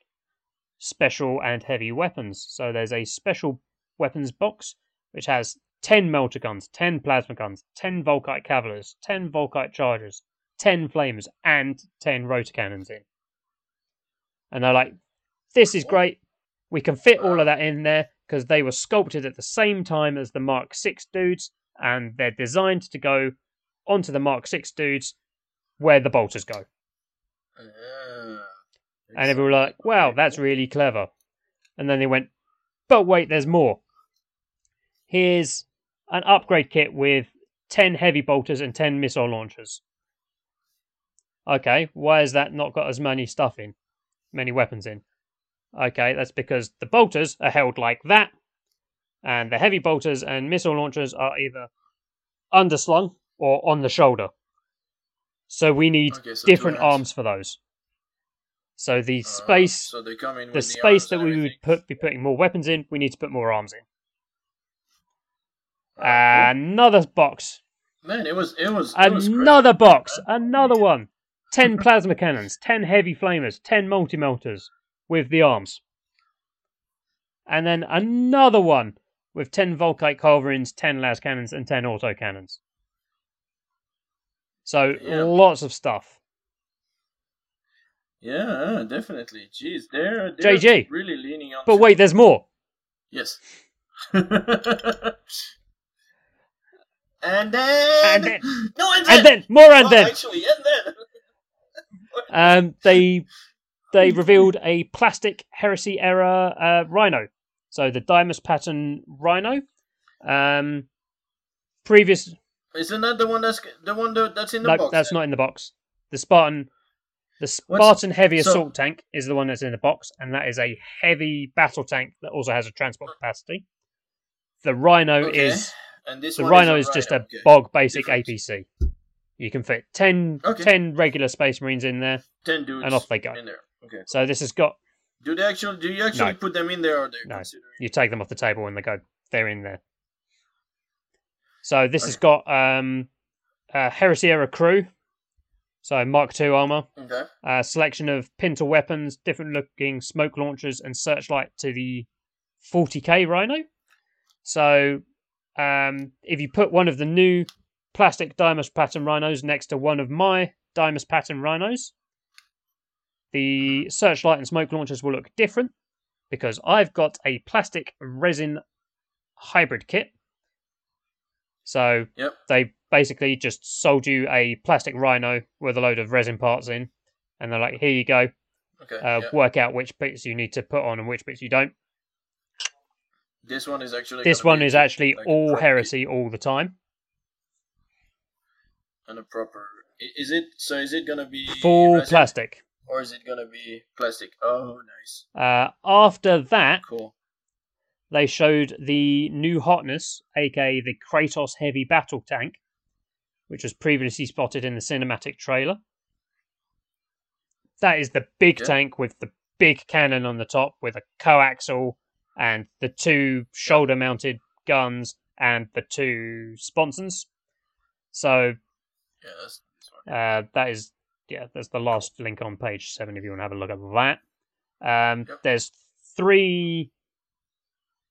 special and heavy weapons. So there's a special weapons box which has 10 melter guns, 10 plasma guns, 10 Volkite Calivers, 10 Volkite Chargers, 10 Flamers, and 10 rotor cannons in. And they're like, this is great. We can fit all of that in there because they were sculpted at the same time as the Mark 6 dudes and they're designed to go onto the Mark 6 dudes where the bolters go. Ah, And everyone were like, wow, that's really clever. And then they went, but wait, there's more. Here's an upgrade kit with 10 heavy bolters and 10 missile launchers. Okay, why has that not got as many stuff in? Many weapons in? Okay, that's because the bolters are held like that, and the heavy bolters and missile launchers are either underslung or on the shoulder. So we need Okay, so different arms for those. So the Ah, space, so they come in the with space that we would put be putting more weapons in, we need to put more arms in. Ah, Another box. Man, it was it was it was another box, another one. Ten plasma cannons, ten heavy flamers, ten multi melters with the arms, and then another one with ten Volkite culverins, ten las cannons, and ten auto cannons. So Yeah. lots of stuff. Yeah, uh, definitely. Jeez, they're, they're JG. really leaning on. But wait, there's more. yes. and then And then- no, and then, And then more, and Well, then actually, and then um, they they revealed a plastic heresy era uh, rhino. So the Deimos pattern rhino. Um, previous isn't that the one that's the one that, that's in the no, box? that's not in the box. The Spartan, the What's- Spartan heavy so- assault tank is the one that's in the box, and that is a heavy battle tank that also has a transport capacity. The Rhino Okay. is And this the Rhino a is just a okay. bog basic Different. APC. You can fit 10, Okay. 10 regular Space Marines in there. ten dudes and off they go. in there. Okay. So this has got Do they actually? Do you actually No. put them in there, or they No. considering? You take them off the table and they go. They're in there. So this has got um, uh, Heresy Era crew. So Mark II armor. Okay. a selection of pintle weapons, different looking smoke launchers, and searchlight to the 40k Rhino. So, um, if you put one of the new plastic Deimos pattern rhinos next to one of my Deimos pattern rhinos, the searchlight and smoke launchers will look different because I've got a plastic resin hybrid kit. So Yep. they basically just sold you a plastic rhino with a load of resin parts in, and they're like, "Here you go. Okay. Uh, yeah. Work out which bits you need to put on and which bits you don't." This one is actually. This one is actually like all heresy all the time. And a proper. Is it so? Is it gonna be Full resin, plastic. or is it gonna be plastic? Oh, nice. Uh, after that, Cool. they showed the new hotness, aka the Kratos Heavy Battle Tank, which was previously spotted in the cinematic trailer. That is the big Yeah. tank with the big cannon on the top with a coaxial and the two shoulder mounted guns and the two sponsons. So Yeah, that's uh, that is, yeah, that's the last link on page seven if you want to have a look at that. Um, Yep. There's three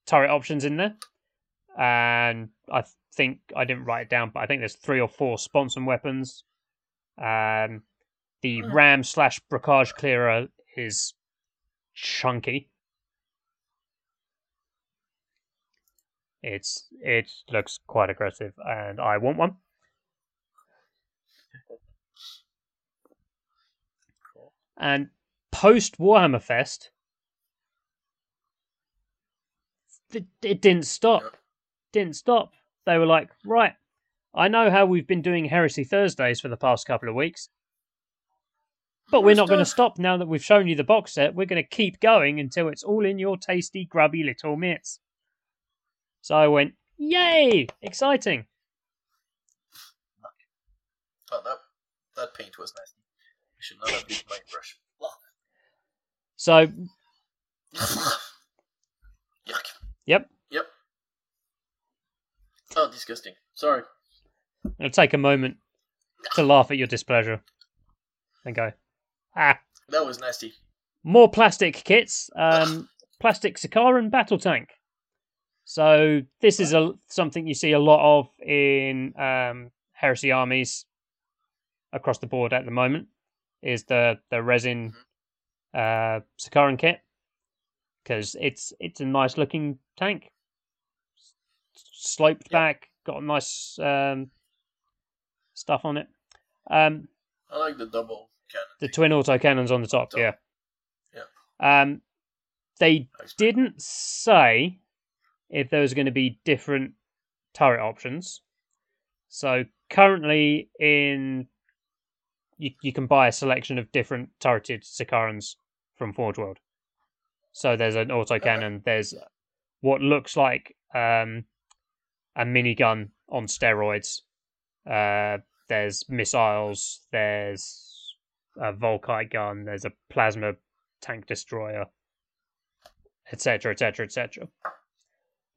turret options in there, and I think I didn't write it down, but I think there's three or four sponson weapons. Um, the ram slash brocage clearer is chunky. It's it looks quite aggressive, and I want one. And post Warhammer Fest, it, it didn't stop. Didn't stop. They were like, right, I know how we've been doing Heresy Thursdays for the past couple of weeks, but we're not going to stop now that we've shown you the box set. We're going to keep going until it's all in your tasty, grubby little mitts. So I went, yay! Exciting. Oh, that that paint was nasty. I should not have used my brush. So, Yuck. yep, Yep. Oh, disgusting. Sorry. I'll take a moment to laugh at your displeasure and go, ah, That was nasty. more plastic kits. Um, plastic Sicaran battle tank. So this is a something you see a lot of in um, heresy armies across the board at the moment. Is the the resin uh, Sicaran kit because it's it's a nice looking tank, sloped Yeah. back, got nice um, stuff on it. Um, I like the double cannon. the twin auto cannons on the top, Top. yeah. Yeah. Um, they didn't say if there was going to be different turret options. So currently, in you you can buy a selection of different turreted Sicarans from Forge World. So there's an autocannon. There's what looks like um, a minigun on steroids. Uh, there's missiles. There's a Volkite gun. There's a plasma tank destroyer, etc., etc., etc.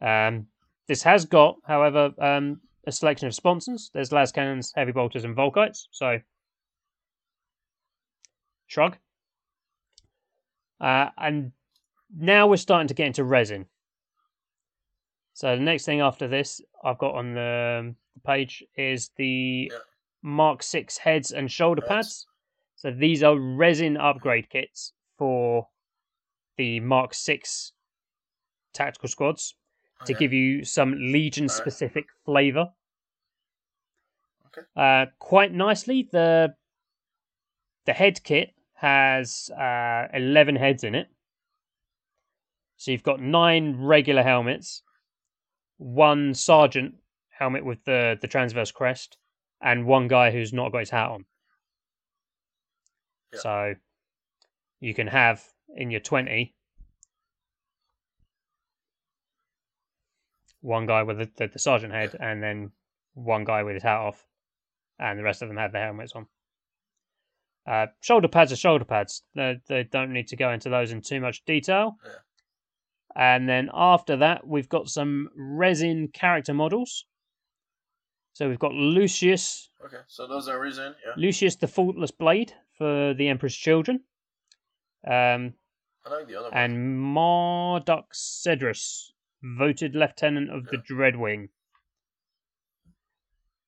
Um, this has got, however, um, a selection of sponsons. There's las cannons, heavy bolters, and Volkites. So, shrug. Uh, and now we're starting to get into resin. So the next thing after this I've got on the um, page is the Yeah. Mark Six heads and shoulder pads. So these are resin upgrade kits for the Mark Six tactical squads to give you some Legion specific flavor. Okay. Uh, quite nicely, the the head kit has uh, eleven heads in it. So you've got nine regular helmets, one sergeant helmet with the the transverse crest, and one guy who's not got his hat on. Yeah. So you can have in your twenty one guy with the, the, the sergeant head, and then one guy with his hat off, and the rest of them have their helmets on. Uh, shoulder pads are shoulder pads. They, they don't need to go into those in too much detail. Yeah. And then after that, we've got some resin character models. So we've got Lucius, Okay, so those are reason. Yeah, Lucius the Faultless Blade for the Emperor's Children, um, I like the other one. and Marduk Sedras, voted Lieutenant of the Dreadwing.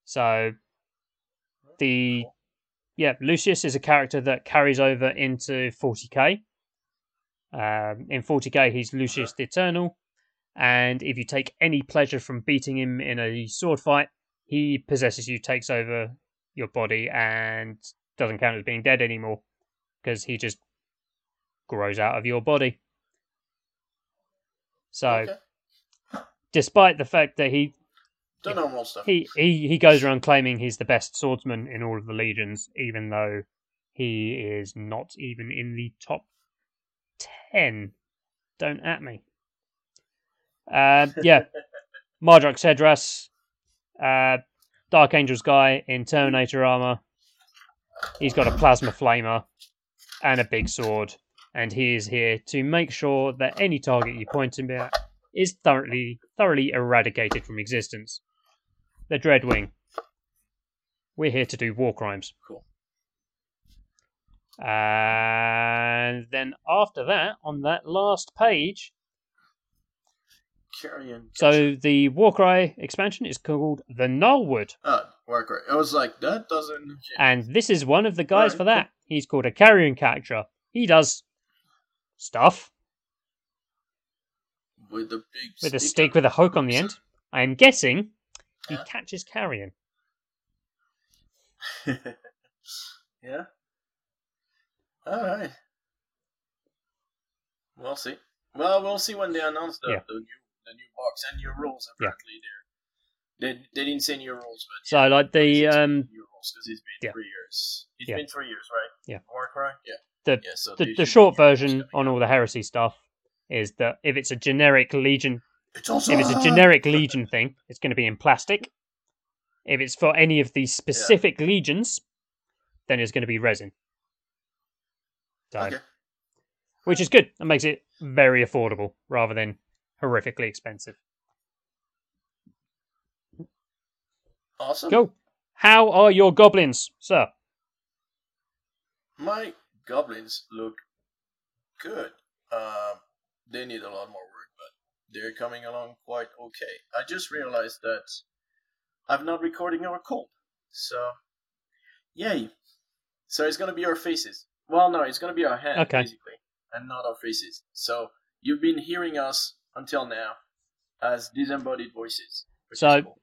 So the yeah, Lucius is a character that carries over into 40k. Um, in 40k, he's Lucius the Eternal, and if you take any pleasure from beating him in a sword fight, he possesses you, takes over your body, and doesn't count as being dead anymore because he just grows out of your body. So, Okay. despite the fact that he Normal stuff. he, he he goes around claiming he's the best swordsman in all of the legions, even though he is not even in the top ten. Don't at me. Uh, yeah, Marduk Sedras, uh, Dark Angel's guy in Terminator armor. He's got a plasma flamer and a big sword, and he is here to make sure that any target you point him at is thoroughly thoroughly eradicated from existence the Dreadwing. We're here to do war crimes. Cool. And then after that, on that last page, Carrion. so the Warcry expansion is called the Nullwood. Oh, Warcry. I was like, that doesn't. And this is one of the guys Right, for that. He's called a carrion catcher. He does stuff with the big with a stick with a hook on the end. I am guessing he Yeah. catches carrion. yeah. All right. We'll see. Well, we'll see when they announce the, Yeah. the new the new box and new rules. Yeah. Apparently, there. They they didn't say new rules, but So like the um new rules because it's been yeah. three years. It's Yeah. been three years, right? Yeah. Warcry. Yeah. the Yeah. So the, the short be new rules version on all the heresy stuff is that if it's a generic legion It's also if it's a generic legion thing, it's going to be in plastic. If it's for any of these specific legions, then it's going to be resin. Okay. which is good. It makes it very affordable rather than horrifically expensive. Awesome. Go. How are your goblins, sir? My goblins look good. Um, they need a lot more they're coming along quite okay. I just realized that I'm not recording our call, so yay! So it's gonna be our faces. Well, no, it's gonna be our hands Okay. basically, and not our faces. So you've been hearing us until now as disembodied voices. So- cool.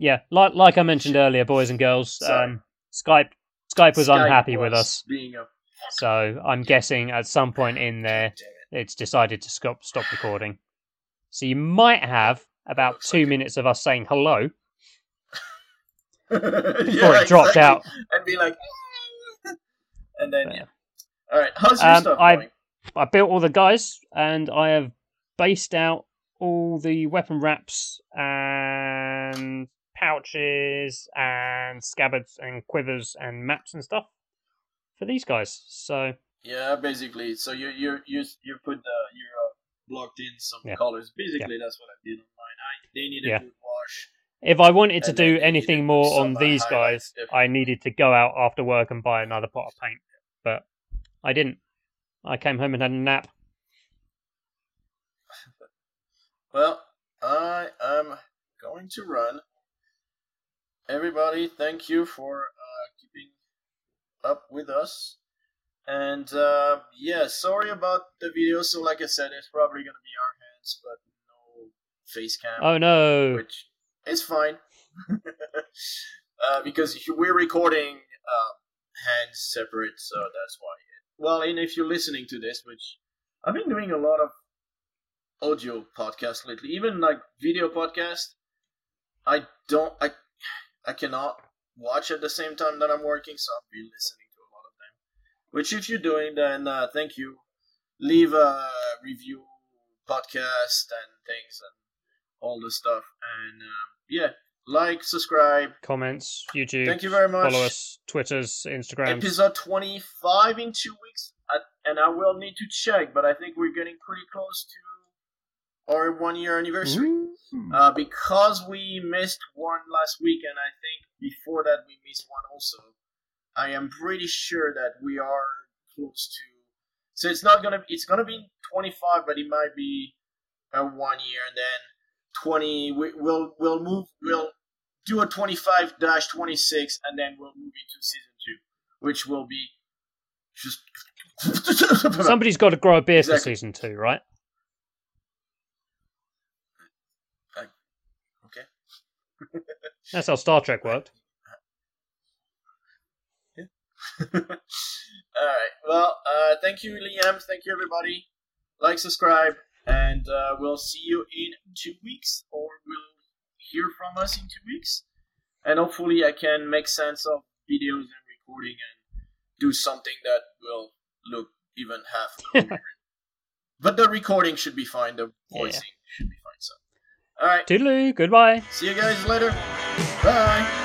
Yeah, like like I mentioned earlier, boys and girls, um, Skype Skype was Skype unhappy with us, Being a so I'm guessing at some point in there. It's decided to stop stop recording. So you might have about two minutes of us saying hello before before it dropped out. and be like, and then yeah. All right, how's your Um, stuff I- going? I built all the guys and I have based out all the weapon wraps and pouches and scabbards and quivers and maps and stuff for these guys. So Yeah, basically. So you you you you put the you uh, blocked in some Yeah. colors. Basically, that's what I did on mine. I they need a Yeah. good wash. if I wanted to do anything more on uh, these guys. I needed to go out after work and buy another pot of paint. But I didn't. I came home and had a nap. Well, I am going to run. Everybody, thank you for uh, keeping up with us. And uh, yeah, sorry about the video. So, like I said, it's probably gonna be our hands, but no face cam. Oh no! which is fine uh, because we're recording uh, hands separate, so that's why. Well, and if you're listening to this, which I've been doing a lot of audio podcasts lately, even like video podcast. I don't, I, I cannot watch at the same time that I'm working, so I've been listening to a lot of them. Which, if you're doing, then uh, thank you. Leave a review, podcast, and things, and all the stuff. And uh, yeah, like, subscribe. Comments, YouTube. Thank you very much. Follow us, Twitters, Instagrams. Episode 25 in two weeks, and I will need to check, but I think we're getting pretty close to our one year anniversary. Uh, because we missed one last week, and I think before that we missed one also. I am pretty sure that we are close to. So it's not gonna. It's gonna be 25, but it might be a one year, and then 20. We, we'll we'll move. We'll do a 25 dash 26, and then we'll move into season two, which will be just. Somebody's got to grow a beard for season two, right? okay. That's how Star Trek worked. All right. Well, uh, thank you, Liam. Thank you, everybody. Like, subscribe, and uh, we'll see you in two weeks, or we'll hear from us in two weeks. And hopefully, I can make sense of videos and recording and do something that will look even half. but the recording should be fine. The voicing should be fine. So, all right. Toodaloo, goodbye. See you guys later. Bye.